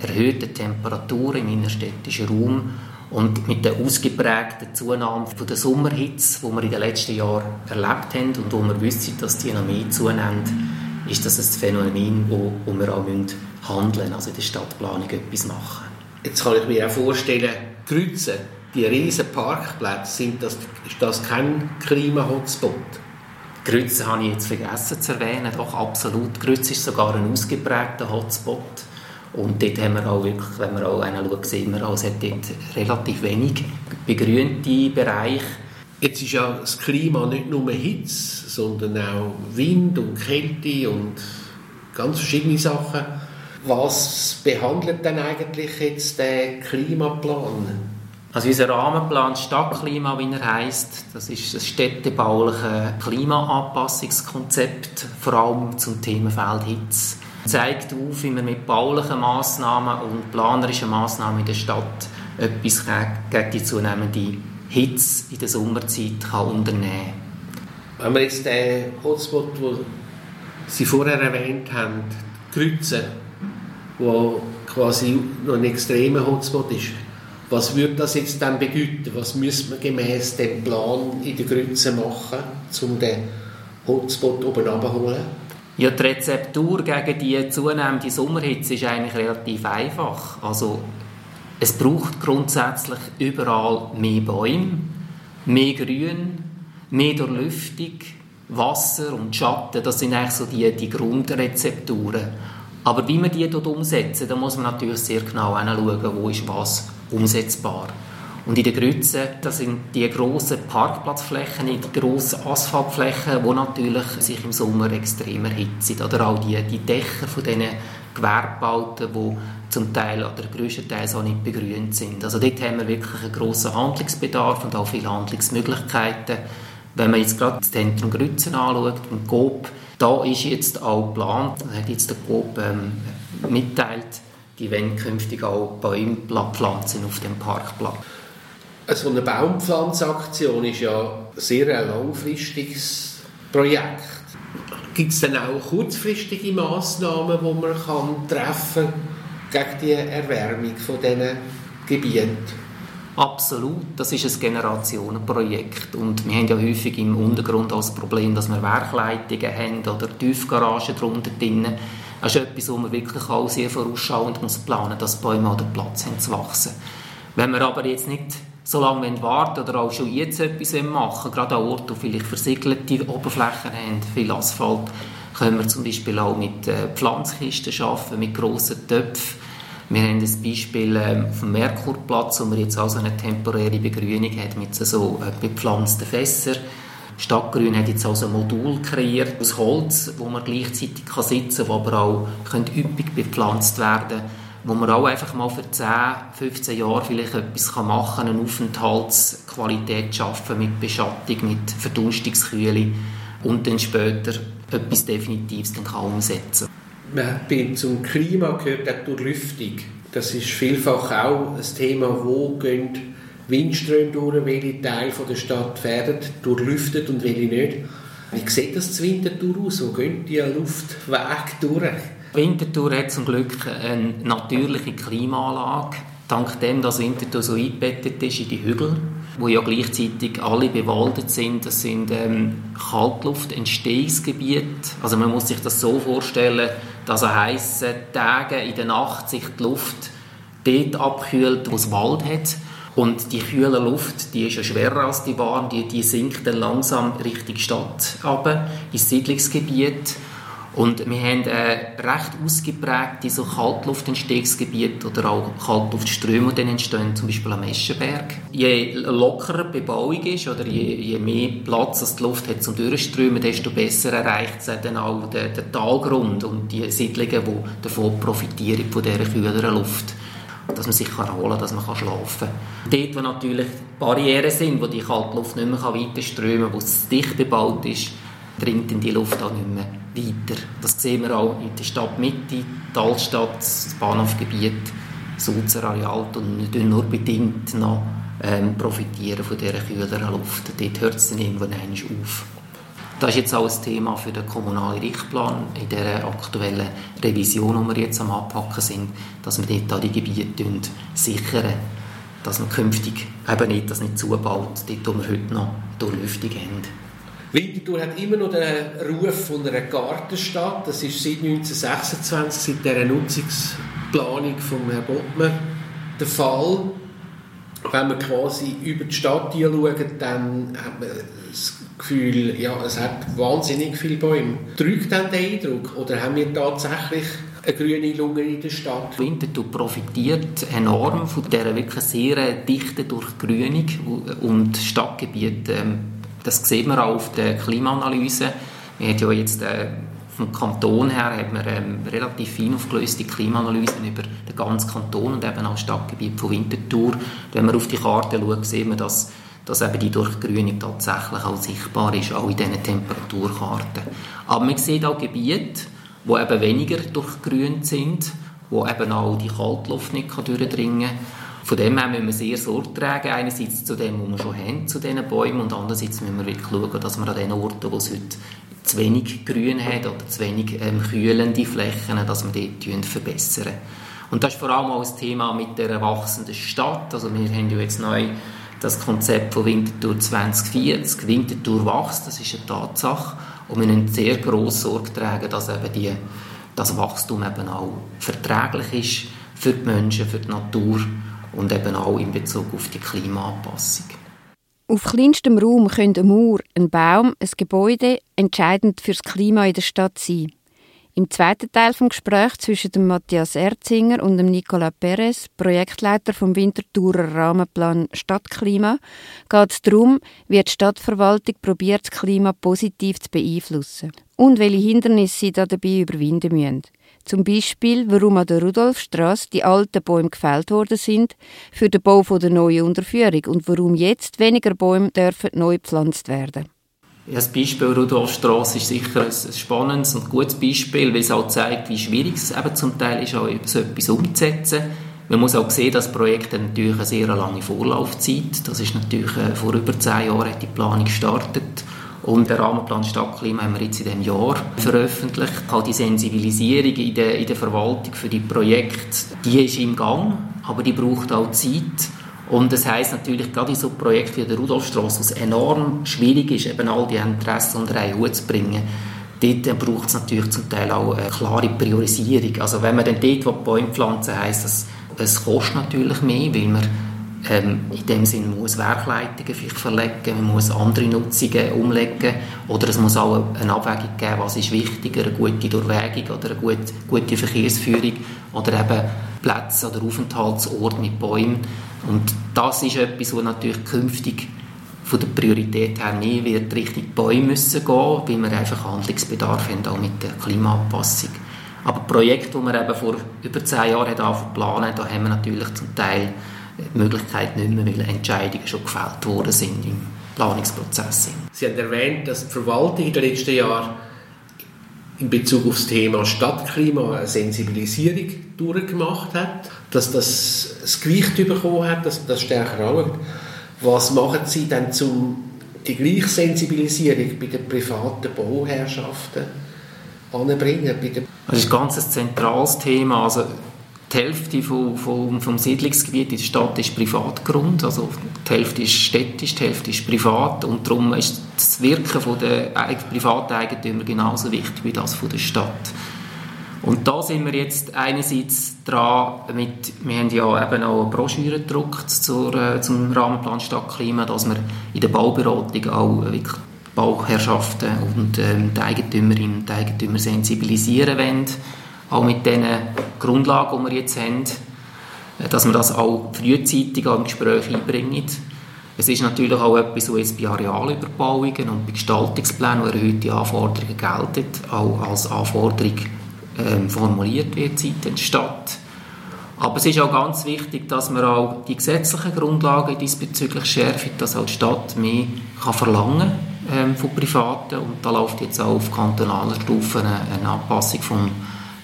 erhöhten Temperaturen im innerstädtischen Raum und mit der ausgeprägten Zunahme der Sommerhitze, die wir in den letzten Jahren erlebt haben und wo wir wissen, dass die noch mehr zunehmen, ist das ein Phänomen, wo wir auch handeln also in der Stadtplanung etwas machen. Jetzt kann ich mir auch vorstellen, Grützen, die riesen Parkplätze, sind das, ist das kein Klima-Hotspot? Grütze habe ich jetzt vergessen zu erwähnen, doch absolut. Grütze ist sogar ein ausgeprägter Hotspot. Und dort haben wir auch wirklich, wenn wir auch einen schauen, sehen wir es hat dort relativ wenig begrünte Bereiche. Jetzt ist ja das Klima nicht nur Hitze, sondern auch Wind und Kälte und ganz verschiedene Sachen. Was behandelt denn eigentlich jetzt der Klimaplan? Also unser Rahmenplan Stadtklima, wie er heißt, das ist ein städtebauliches Klimaanpassungskonzept, vor allem zum Themenfeld Hitze. Zeigt auf, wie man mit baulichen Massnahmen und planerischen Massnahmen in der Stadt etwas gegen die zunehmende Hitze in der Sommerzeit kann unternehmen kann. Wenn wir jetzt den Hotspot, den Sie vorher erwähnt haben, kreuzen, wo quasi noch ein extremer Hotspot ist. Was würde das jetzt dann bedeuten? Was müsste man gemäß dem Plan in der Grütze machen, um den Hotspot oben abzuholen? Ja, die Rezeptur gegen die zunehmende Sommerhitze ist eigentlich relativ einfach. Also, es braucht grundsätzlich überall mehr Bäume, mehr Grün, mehr Durchlüftung, Wasser und Schatten. Das sind eigentlich so die, die Grundrezepturen. Aber wie man die dort umsetzen, da muss man natürlich sehr genau hinschauen, wo ist was umsetzbar. Und in den Grützen, das sind die grossen Parkplatzflächen, die grossen Asphaltflächen, die natürlich sich im Sommer extrem erhitzen. Oder auch die, die Dächer von diesen Gewerbebauten, die zum Teil oder größtenteils auch nicht begrünt sind. Also dort haben wir wirklich einen grossen Handlungsbedarf und auch viele Handlungsmöglichkeiten. Wenn man jetzt gerade das Zentrum Grützen anschaut, und GOP, da ist jetzt auch geplant, hat jetzt der Coop ähm, mitteilt, die wollen künftig auch Bäume pflanzen auf dem Parkplatz. Also eine Baumpflanzaktion ist ja sehr ein langfristiges Projekt. Gibt es dann auch kurzfristige Massnahmen, die man kann treffen gegen die Erwärmung von diesen Gebieten? Absolut, das ist ein Generationenprojekt und wir haben ja häufig im Untergrund auch das Problem, dass wir Werkleitungen haben oder Tiefgaragen drunter drinnen. Das ist etwas, wo man wirklich auch sehr vorausschauend muss planen dass Bäume an den Platz haben zu wachsen. Wenn wir aber jetzt nicht so lange warten oder auch schon jetzt etwas machen gerade an Orten, wo vielleicht versiegelte Oberflächen haben, viel Asphalt, können wir zum Beispiel auch mit äh, Pflanzkisten arbeiten, mit grossen Töpfen wir haben ein Beispiel ähm, vom Merkurplatz, wo wir jetzt also eine temporäre Begrünung hat mit so äh, bepflanzten Fässern. Stadtgrün hat jetzt also ein Modul kreiert aus Holz, wo man gleichzeitig kann sitzen kann, wo aber auch üppig bepflanzt werden wo man auch einfach mal für 10, 15 Jahre vielleicht etwas machen kann, eine Aufenthaltsqualität schaffen mit Beschattung, mit Verdunstungskühle und dann später etwas Definitives dann kann umsetzen man, zum Klima gehört auch Durchlüftung. Das ist vielfach auch ein Thema, wo gehen Windströme durch, welche Teile der Stadt werden durchlüftet und welche nicht. Wie sieht das zu Winterthur aus? Wo gehen die Luftwege durch? Winterthur hat zum Glück eine natürliche Klimaanlage. Dank dem, dass Winterthur so eingebettet ist in die Hügel, wo ja gleichzeitig alle bewaldet sind. Das sind ähm, Kaltluftentstehungsgebiete. Also man muss sich das so vorstellen, dass an heißen Tagen in der Nacht sich die Luft dort abkühlt, wo es Wald hat. Und die kühle Luft, die ist ja schwerer als die warme, die, die sinkt dann langsam Richtung Stadt runter, ins Siedlungsgebiet. Und wir haben ein recht ausgeprägte so Kaltluftentstehungsgebiete oder auch Kaltluftströme, die entstehen, zum Beispiel am Eschenberg. Je lockerer die Bebauung ist oder je, je mehr Platz die Luft hat zum Durchströmen, desto besser erreicht es dann auch den, den Talgrund und die Siedlungen, die davon profitieren, von dieser kühleren Luft dass man sich erholen kann, dass man schlafen kann. Dort, wo natürlich Barrieren sind, wo die kalte Luft nicht mehr weiter strömen kann, wo es dicht bebaut ist, dringt in die Luft auch nicht mehr weiter. Das sehen wir auch in der Stadtmitte, die Altstadt, das Bahnhofgebiet. Sulzer-Areal und nur bedingt noch ähm, profitieren von dieser kühleren Luft. Dort hört es dann irgendwann auf. Das ist jetzt auch ein Thema für den kommunalen Richtplan in der aktuellen Revision, die wir jetzt am Abpacken sind, dass wir dort die Gebiete sichern, dass man künftig eben nicht, das nicht zubaut, dort wo wir heute noch Durchlüftung haben. Winterthur hat immer noch den Ruf von einer Gartenstadt. Das ist seit 1926, seit dieser Nutzungsplanung von Herrn Bottmer der Fall. Wenn man quasi über die Stadt schaut, dann hat man das Gefühl, ja, es hat wahnsinnig viele Bäume. Drückt dann den Eindruck? Oder haben wir tatsächlich eine grüne Lunge in der Stadt? Winterthur profitiert enorm von dieser wirklich sehr dichten Durchgrünung und Stadtgebiete. Ähm, das sieht man auch auf der Klimaanalyse. Wir haben ja jetzt äh, vom Kanton her hat man ähm, relativ fein aufgelöste Klimaanalysen über den ganzen Kanton und eben auch das Stadtgebiet von Winterthur. Wenn man auf die Karte schaut, sieht man, dass dass eben die Durchgrünung tatsächlich auch sichtbar ist, auch in diesen Temperaturkarten. Aber man sieht auch Gebiete, die eben weniger durchgrünt sind, wo eben auch die Kaltluft nicht durchdringen kann. Von dem her müssen wir sehr Sorge tragen, einerseits zu dem, was wir schon haben, zu diesen Bäumen, und andererseits müssen wir wirklich schauen, dass wir an den Orten, wo es heute zu wenig Grün hat oder zu wenig ähm, kühlende Flächen, dass wir dort verbessern. Und das ist vor allem auch ein Thema mit der wachsenden Stadt. Also wir haben ja jetzt neu das Konzept von Winterthur 2040. Winterthur wächst, das ist eine Tatsache. Und wir müssen sehr grosse Sorge tragen, dass eben die, das Wachstum eben auch verträglich ist für die Menschen, für die Natur und eben auch in Bezug auf die Klimaanpassung. Auf kleinstem Raum können eine Mauer, ein Baum, ein Gebäude entscheidend für das Klima in der Stadt sein. Im zweiten Teil des Gesprächs zwischen dem Matthias Erzinger und dem Nicola Perez, Projektleiter vom Winterthurer Rahmenplan Stadtklima, geht es darum, wie die Stadtverwaltung probiert, das Klima positiv zu beeinflussen und welche Hindernisse sie dabei überwinden müssen. Zum Beispiel, warum an der Rudolfstrasse die alten Bäume gefällt worden sind für den Bau der neuen Unterführung und warum jetzt weniger Bäume dürfen neu gepflanzt werden. Ja, das Beispiel Rudolfstrasse ist sicher ein, spannendes und gutes Beispiel, weil es auch zeigt, wie schwierig es eben zum Teil ist, auch so etwas umzusetzen. Man muss auch sehen, dass Projekte natürlich eine sehr lange Vorlaufzeit. Das ist natürlich äh, vor über zehn Jahren hat die Planung gestartet. Und der Rahmenplan Stadtklima haben wir jetzt in diesem Jahr veröffentlicht. Auch die Sensibilisierung in der, in der Verwaltung für die Projekte, die ist im Gang, aber die braucht auch Zeit. Und das heißt natürlich, gerade in so Projekten wie der Rudolfstrasse, es enorm schwierig ist, eben all die Interessen unter einen Hut zu bringen, dort braucht es natürlich zum Teil auch eine klare Priorisierung. Also wenn man dann dort Bäume pflanzen heisst das, es kostet natürlich mehr, weil man ähm, in dem Sinne muss Werkleitungen vielleicht verlegen, man muss andere Nutzungen umlegen oder es muss auch eine Abwägung geben, was ist wichtiger, eine gute Durchwägung oder eine gute, gute Verkehrsführung oder eben Plätze oder Aufenthaltsorte mit Bäumen. Und das ist etwas, was natürlich künftig von der Priorität her nie wird Richtung Bäume müssen gehen, weil wir einfach Handlungsbedarf haben, auch mit der Klimaanpassung. Aber Projekte, die wir eben vor über zehn Jahren haben planen, da haben wir natürlich zum Teil Möglichkeit nicht mehr, weil Entscheidungen schon gefällt worden sind im Planungsprozess. Sie haben erwähnt, dass die Verwaltung in den letzten Jahren in Bezug auf das Thema Stadtklima eine Sensibilisierung durchgemacht hat, dass das das Gewicht bekommen hat, dass das stärker anschaut. Was machen Sie denn, um die gleiche Sensibilisierung bei den privaten Bauherrschaften anzubringen? Das ist ein ganz zentrales Thema. Also die Hälfte vom, vom, Siedlungsgebiet in der Stadt ist Privatgrund, also die Hälfte ist städtisch, die Hälfte ist privat. Und darum ist das Wirken der Privateigentümer genauso wichtig wie das von der Stadt. Und da sind wir jetzt einerseits dran, mit, wir haben ja eben auch eine Broschüre gedruckt zur, äh, zum Rahmenplan Stadtklima, dass wir in der Bauberatung auch wirklich Bauherrschaften und ähm, die Eigentümerinnen und Eigentümer sensibilisieren wollen auch mit den Grundlagen, die wir jetzt haben, dass wir das auch frühzeitig im Gespräch einbringen. Es ist natürlich auch etwas, was bei Arealüberbauungen und bei Gestaltungsplänen, wo heute Anforderungen gelten, auch als Anforderung ähm, formuliert wird seitens Stadt. Aber es ist auch ganz wichtig, dass man auch die gesetzlichen Grundlagen diesbezüglich schärft, dass auch die Stadt mehr kann verlangen ähm, von Privaten und da läuft jetzt auch auf kantonaler Stufe eine, eine Anpassung vom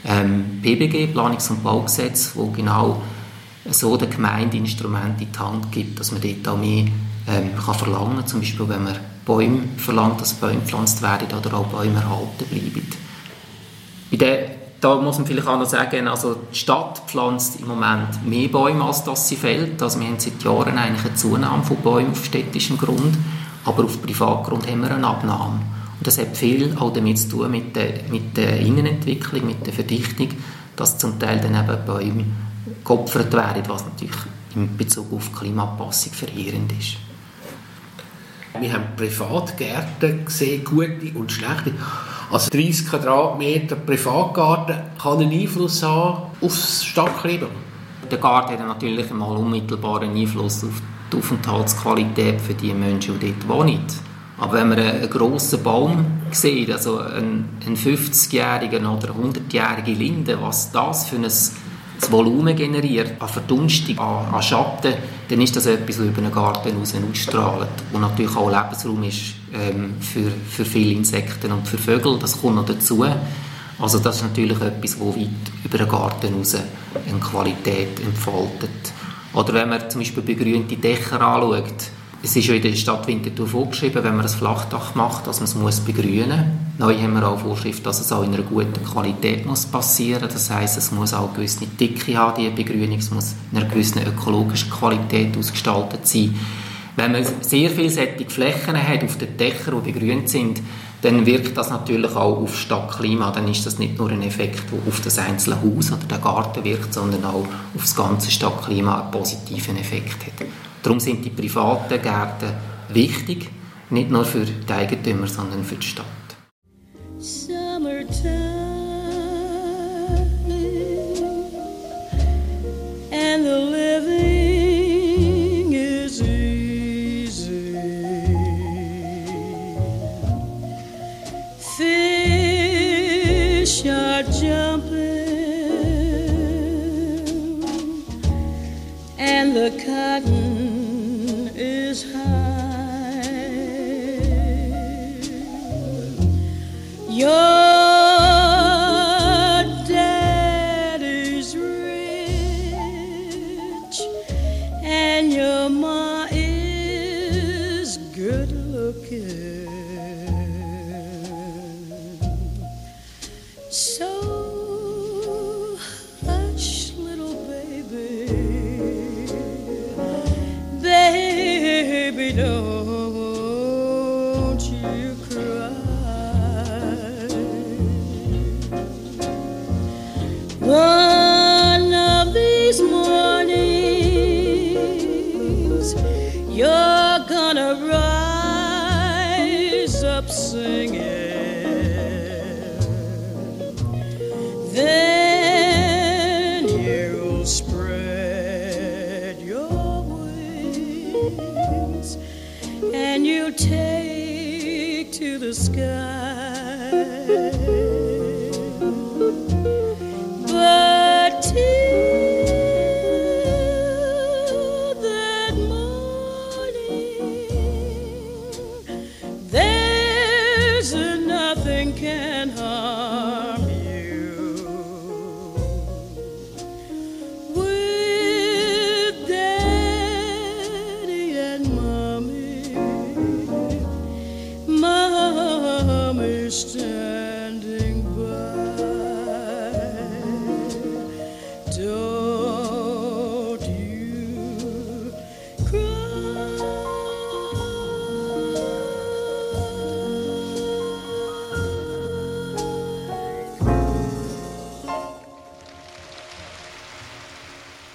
ähm, BBG, Planungs- und Baugesetz, wo genau so der Gemeinde Instrumente in die Hand gibt, dass man dort auch mehr ähm, kann verlangen kann. Zum Beispiel, wenn man Bäume verlangt, dass Bäume gepflanzt werden oder auch Bäume erhalten bleiben. Bei der, da muss man vielleicht auch noch sagen, also die Stadt pflanzt im Moment mehr Bäume, als dass sie fällt. Also wir haben seit Jahren eigentlich eine Zunahme von Bäumen auf städtischem Grund, aber auf Privatgrund haben wir eine Abnahme. Und das hat viel auch damit zu tun mit der, mit der Innenentwicklung, mit der Verdichtung, dass zum Teil dann eben Bäume geopfert werden, was natürlich in Bezug auf Klimaanpassung verheerend ist. Wir haben Privatgärten gesehen, gute und schlechte. Also 30 Quadratmeter Privatgarten kann einen Einfluss haben auf das Stadtklima. Der Garten hat natürlich einmal unmittelbaren Einfluss auf die Aufenthaltsqualität für die Menschen, die dort wohnen. Aber wenn man einen grossen Baum sieht, also einen 50-jährigen oder 100-jährige Linde, was das für ein das Volumen generiert, an Verdunstung, an, an Schatten, dann ist das etwas, was über einen Garten raus ausstrahlt. Und natürlich auch Lebensraum ist ähm, für, für viele Insekten und für Vögel, das kommt noch dazu. Also das ist natürlich etwas, das weit über den Garten raus eine Qualität entfaltet. Oder wenn man zum Beispiel begrünte Dächer anschaut, es ist ja in der Stadt Winterthur vorgeschrieben, wenn man ein Flachdach macht, dass man es muss begrünen muss. Neu haben wir auch Vorschrift, dass es auch in einer guten Qualität muss passieren muss. Das heisst, es muss auch eine gewisse Dicke haben, die Begrünung. Es muss in einer gewissen ökologischen Qualität ausgestaltet sein. Wenn man sehr vielseitige Flächen hat auf den Dächern, die begrünt sind, dann wirkt das natürlich auch auf Stadtklima. Dann ist das nicht nur ein Effekt, der auf das einzelne Haus oder den Garten wirkt, sondern auch auf das ganze Stadtklima einen positiven Effekt hat. Darum sind die privaten Gärten wichtig, nicht nur für die Eigentümer, sondern für die Stadt. The living Yo.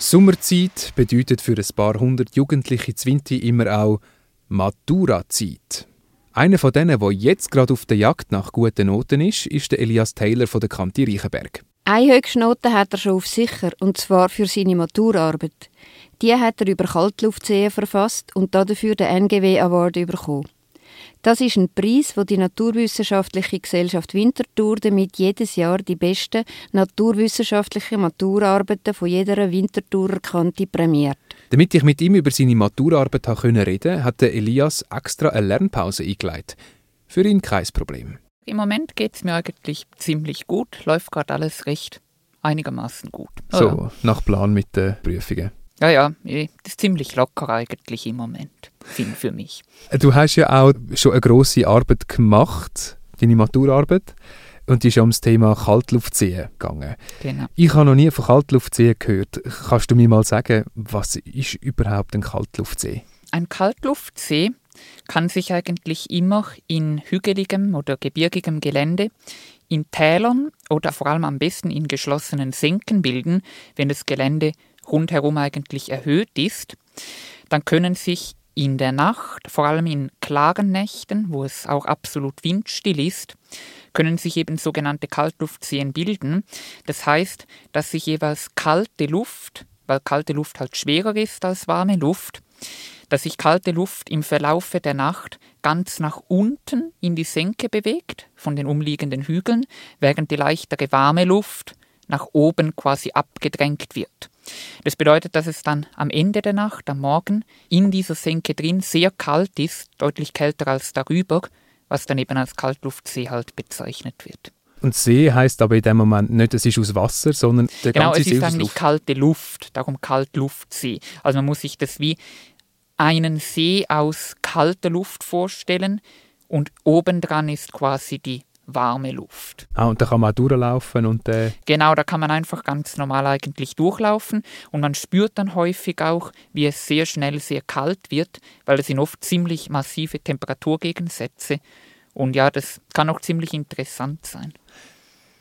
Sommerzeit bedeutet für ein paar hundert Jugendliche Zwinti immer auch Matura-Zeit. Einer von denen, der jetzt gerade auf der Jagd nach guten Noten ist, ist der Elias Taylor von der Kanti Reichenberg. Eine Höchstnote hat er schon auf sicher, und zwar für seine Maturarbeit. Die hat er über Kaltluftseen verfasst und dafür den NGW Award bekommen. Das ist ein Preis, wo die Naturwissenschaftliche Gesellschaft Winterthur damit jedes Jahr die besten naturwissenschaftlichen Maturarbeiten von jeder Winterthurer Kante prämiert. Damit ich mit ihm über seine Maturarbeit reden konnte, hat Elias extra eine Lernpause eingeleitet. Für ihn kein Problem. Im Moment geht es mir eigentlich ziemlich gut, läuft gerade alles recht einigermaßen gut. So, nach Plan mit den Prüfungen. Ja, ja, eh, das ist ziemlich locker eigentlich im Moment, für mich. Du hast ja auch schon eine grosse Arbeit gemacht, deine Maturarbeit. Und die ist ja ums Thema Kaltluftsee gegangen. Genau. Ich habe noch nie von Kaltluftsee gehört. Kannst du mir mal sagen, was ist überhaupt ein Kaltluftsee? Ein Kaltluftsee kann sich eigentlich immer in hügeligem oder gebirgigem Gelände, in Tälern oder vor allem am besten in geschlossenen Senken bilden, wenn das Gelände rundherum eigentlich erhöht ist. Dann können sich in der Nacht, vor allem in klaren Nächten, wo es auch absolut windstill ist, können sich eben sogenannte Kaltluftseen bilden. Das heißt, dass sich jeweils kalte Luft, weil kalte Luft halt schwerer ist als warme Luft, dass sich kalte Luft im Verlaufe der Nacht ganz nach unten in die Senke bewegt, von den umliegenden Hügeln, während die leichtere warme Luft nach oben quasi abgedrängt wird. Das bedeutet, dass es dann am Ende der Nacht, am Morgen, in dieser Senke drin sehr kalt ist, deutlich kälter als darüber, was dann eben als Kaltluftsee halt bezeichnet wird. Und See heißt aber in dem Moment nicht, es ist aus Wasser, sondern der genau, ganze es See ist aus eigentlich Luft. kalte Luft, darum Kaltluftsee. Also man muss sich das wie einen See aus kalter Luft vorstellen und obendran ist quasi die warme Luft. Ah, und da kann man auch durchlaufen und äh, Genau, da kann man einfach ganz normal eigentlich durchlaufen und man spürt dann häufig auch, wie es sehr schnell sehr kalt wird, weil es sind oft ziemlich massive Temperaturgegensätze und ja, das kann auch ziemlich interessant sein.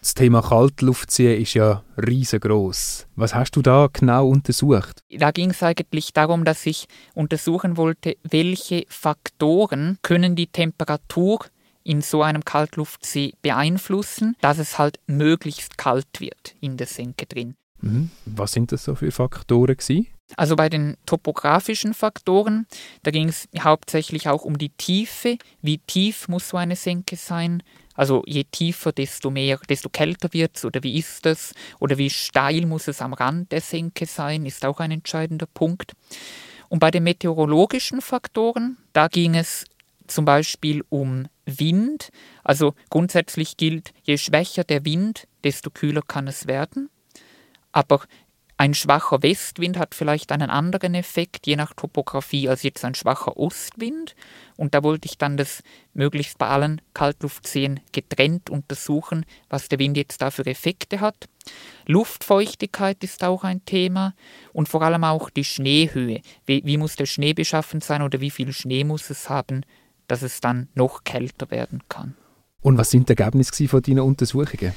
das Thema Kaltluftsee ist ja riesengroß. Was hast du da genau untersucht? Da ging es eigentlich darum, dass ich untersuchen wollte, welche Faktoren können die Temperatur in so einem Kaltluftsee beeinflussen, dass es halt möglichst kalt wird in der Senke drin. Mhm. Was sind das so für Faktoren gewesen? Also bei den topografischen Faktoren, da ging es hauptsächlich auch um die Tiefe. Wie tief muss so eine Senke sein? Also je tiefer, desto mehr, desto kälter wird es oder wie ist es? Oder wie steil muss es am Rand der Senke sein, ist auch ein entscheidender Punkt. Und bei den meteorologischen Faktoren, da ging es zum Beispiel um Wind. Also grundsätzlich gilt, je schwächer der Wind, desto kühler kann es werden. Aber ein schwacher Westwind hat vielleicht einen anderen Effekt, je nach Topografie, als jetzt ein schwacher Ostwind. Und da wollte ich dann das möglichst bei allen Kaltluftseen getrennt untersuchen, was der Wind jetzt da für Effekte hat. Luftfeuchtigkeit ist auch ein Thema und vor allem auch die Schneehöhe. Wie, wie muss der Schnee beschaffen sein oder wie viel Schnee muss es haben, dass es dann noch kälter werden kann. Und was sind die Ergebnisse von deinen Untersuchungen?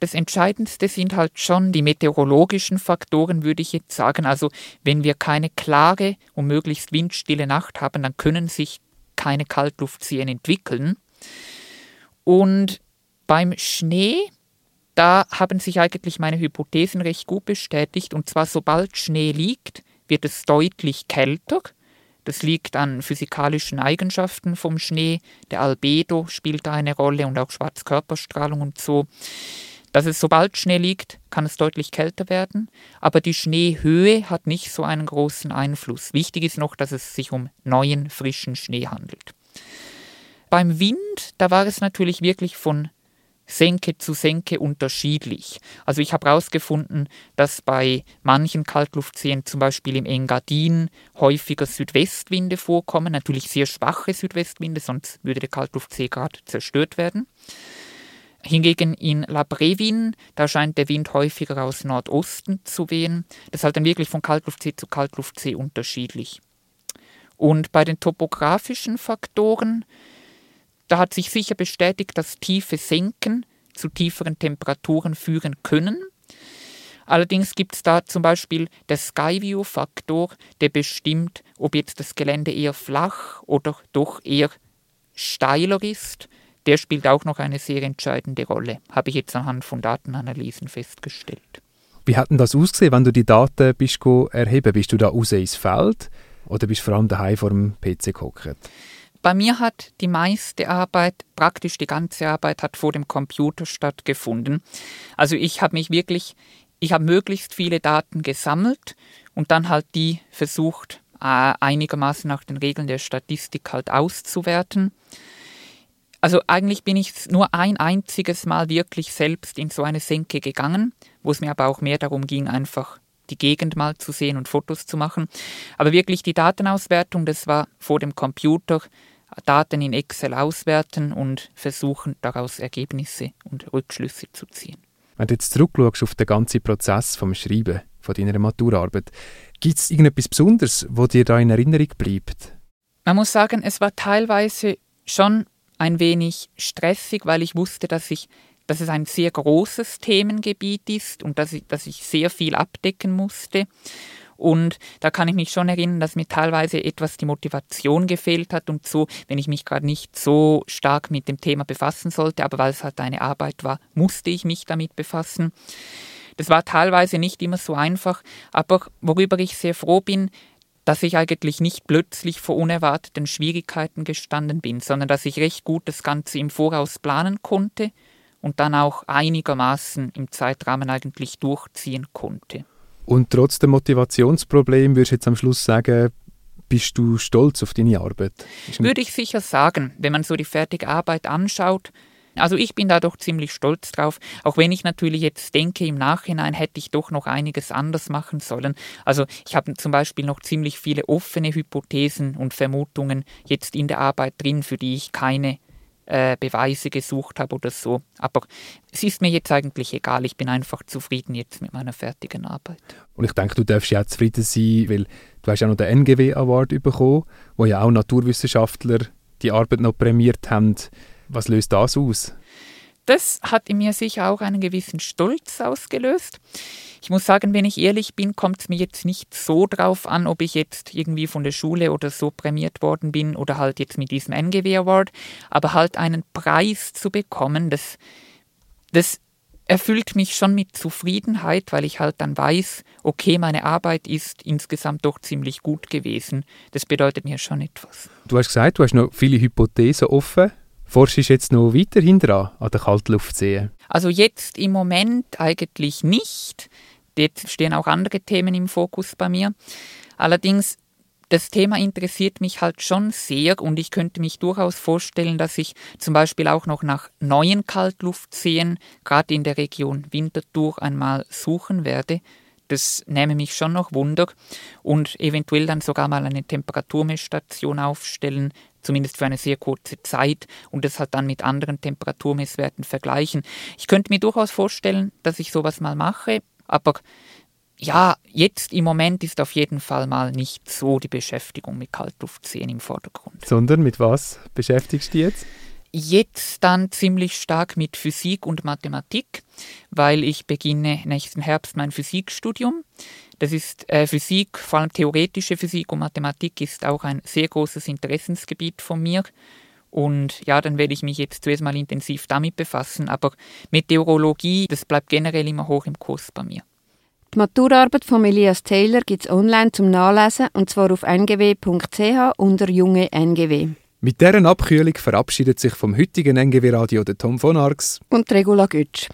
Das Entscheidendste sind halt schon die meteorologischen Faktoren, würde ich jetzt sagen. Also wenn wir keine klare und möglichst windstille Nacht haben, dann können sich keine Kaltluftseen entwickeln. Und beim Schnee, da haben sich eigentlich meine Hypothesen recht gut bestätigt. Und zwar sobald Schnee liegt, wird es deutlich kälter. Das liegt an physikalischen Eigenschaften vom Schnee. Der Albedo spielt da eine Rolle und auch Schwarzkörperstrahlung und so. Dass es sobald Schnee liegt, kann es deutlich kälter werden, aber die Schneehöhe hat nicht so einen großen Einfluss. Wichtig ist noch, dass es sich um neuen, frischen Schnee handelt. Beim Wind, da war es natürlich wirklich von Senke zu Senke unterschiedlich. Also ich habe herausgefunden, dass bei manchen Kaltluftseen, zum Beispiel im Engadin, häufiger Südwestwinde vorkommen, natürlich sehr schwache Südwestwinde, sonst würde der Kaltluftsee gerade zerstört werden. Hingegen in La Brevin, da scheint der Wind häufiger aus Nordosten zu wehen. Das ist halt dann wirklich von Kaltluftsee zu Kaltluftsee unterschiedlich. Und bei den topografischen Faktoren, da hat sich sicher bestätigt, dass tiefe Senken zu tieferen Temperaturen führen können. Allerdings gibt es da zum Beispiel der Skyview-Faktor, der bestimmt, ob jetzt das Gelände eher flach oder doch eher steiler ist der spielt auch noch eine sehr entscheidende Rolle, habe ich jetzt anhand von Datenanalysen festgestellt. Wie hat denn das ausgesehen, wenn du die Daten bist erheben? Bist du da raus ins Feld oder bist du vor allem daheim vor dem PC gehockt? Bei mir hat die meiste Arbeit, praktisch die ganze Arbeit, hat vor dem Computer stattgefunden. Also ich habe mich wirklich, ich habe möglichst viele Daten gesammelt und dann halt die versucht, äh, einigermaßen nach den Regeln der Statistik halt auszuwerten. Also eigentlich bin ich nur ein einziges Mal wirklich selbst in so eine Senke gegangen, wo es mir aber auch mehr darum ging, einfach die Gegend mal zu sehen und Fotos zu machen. Aber wirklich die Datenauswertung, das war vor dem Computer, Daten in Excel auswerten und versuchen, daraus Ergebnisse und Rückschlüsse zu ziehen. Wenn du jetzt zurückschaust auf den ganzen Prozess vom Schreiben von deiner Maturarbeit, gibt es irgendetwas Besonderes, wo dir da in Erinnerung bleibt? Man muss sagen, es war teilweise schon ein wenig stressig, weil ich wusste, dass ich dass es ein sehr großes Themengebiet ist und dass ich, dass ich sehr viel abdecken musste. Und da kann ich mich schon erinnern, dass mir teilweise etwas die Motivation gefehlt hat und so, wenn ich mich gerade nicht so stark mit dem Thema befassen sollte, aber weil es halt eine Arbeit war, musste ich mich damit befassen. Das war teilweise nicht immer so einfach, aber worüber ich sehr froh bin, dass ich eigentlich nicht plötzlich vor unerwarteten Schwierigkeiten gestanden bin, sondern dass ich recht gut das Ganze im Voraus planen konnte und dann auch einigermaßen im Zeitrahmen eigentlich durchziehen konnte. Und trotz dem Motivationsproblem würdest du jetzt am Schluss sagen, bist du stolz auf deine Arbeit? Würde ich sicher sagen, wenn man so die fertige Arbeit anschaut, also ich bin da doch ziemlich stolz drauf, auch wenn ich natürlich jetzt denke, im Nachhinein hätte ich doch noch einiges anders machen sollen. Also ich habe zum Beispiel noch ziemlich viele offene Hypothesen und Vermutungen jetzt in der Arbeit drin, für die ich keine äh, Beweise gesucht habe oder so. Aber es ist mir jetzt eigentlich egal, ich bin einfach zufrieden jetzt mit meiner fertigen Arbeit. Und ich denke, du darfst ja auch zufrieden sein, weil du hast ja noch den NGW Award bekommen, wo ja auch Naturwissenschaftler die Arbeit noch prämiert haben. Was löst das aus? Das hat in mir sicher auch einen gewissen Stolz ausgelöst. Ich muss sagen, wenn ich ehrlich bin, kommt es mir jetzt nicht so drauf an, ob ich jetzt irgendwie von der Schule oder so prämiert worden bin oder halt jetzt mit diesem NGW Award, aber halt einen Preis zu bekommen, das, das erfüllt mich schon mit Zufriedenheit, weil ich halt dann weiß, okay, meine Arbeit ist insgesamt doch ziemlich gut gewesen. Das bedeutet mir schon etwas. Du hast gesagt, du hast noch viele Hypothesen offen. Forschst du jetzt noch weiterhin dran an der Kaltluftsee? Also jetzt im Moment eigentlich nicht. Jetzt stehen auch andere Themen im Fokus bei mir. Allerdings, das Thema interessiert mich halt schon sehr und ich könnte mich durchaus vorstellen, dass ich zum Beispiel auch noch nach neuen Kaltluftseen, gerade in der Region Winterthur, einmal suchen werde das nähme mich schon noch Wunder und eventuell dann sogar mal eine Temperaturmessstation aufstellen, zumindest für eine sehr kurze Zeit und das halt dann mit anderen Temperaturmesswerten vergleichen. Ich könnte mir durchaus vorstellen, dass ich sowas mal mache, aber ja, jetzt im Moment ist auf jeden Fall mal nicht so die Beschäftigung mit Kaltluftseen im Vordergrund. Sondern mit was beschäftigst du jetzt? Jetzt dann ziemlich stark mit Physik und Mathematik, weil ich beginne nächsten Herbst mein Physikstudium. Das ist äh, Physik, vor allem theoretische Physik und Mathematik ist auch ein sehr großes Interessensgebiet von mir. Und ja, dann werde ich mich jetzt zuerst mal intensiv damit befassen. Aber Meteorologie, das bleibt generell immer hoch im Kurs bei mir. Die Maturarbeit von Elias Taylor gibt es online zum Nachlesen und zwar auf ngw.ch unter Junge NGW. Mit deren Abkühlung verabschiedet sich vom heutigen NGW Radio der Tom von Arx und Regula Götsch.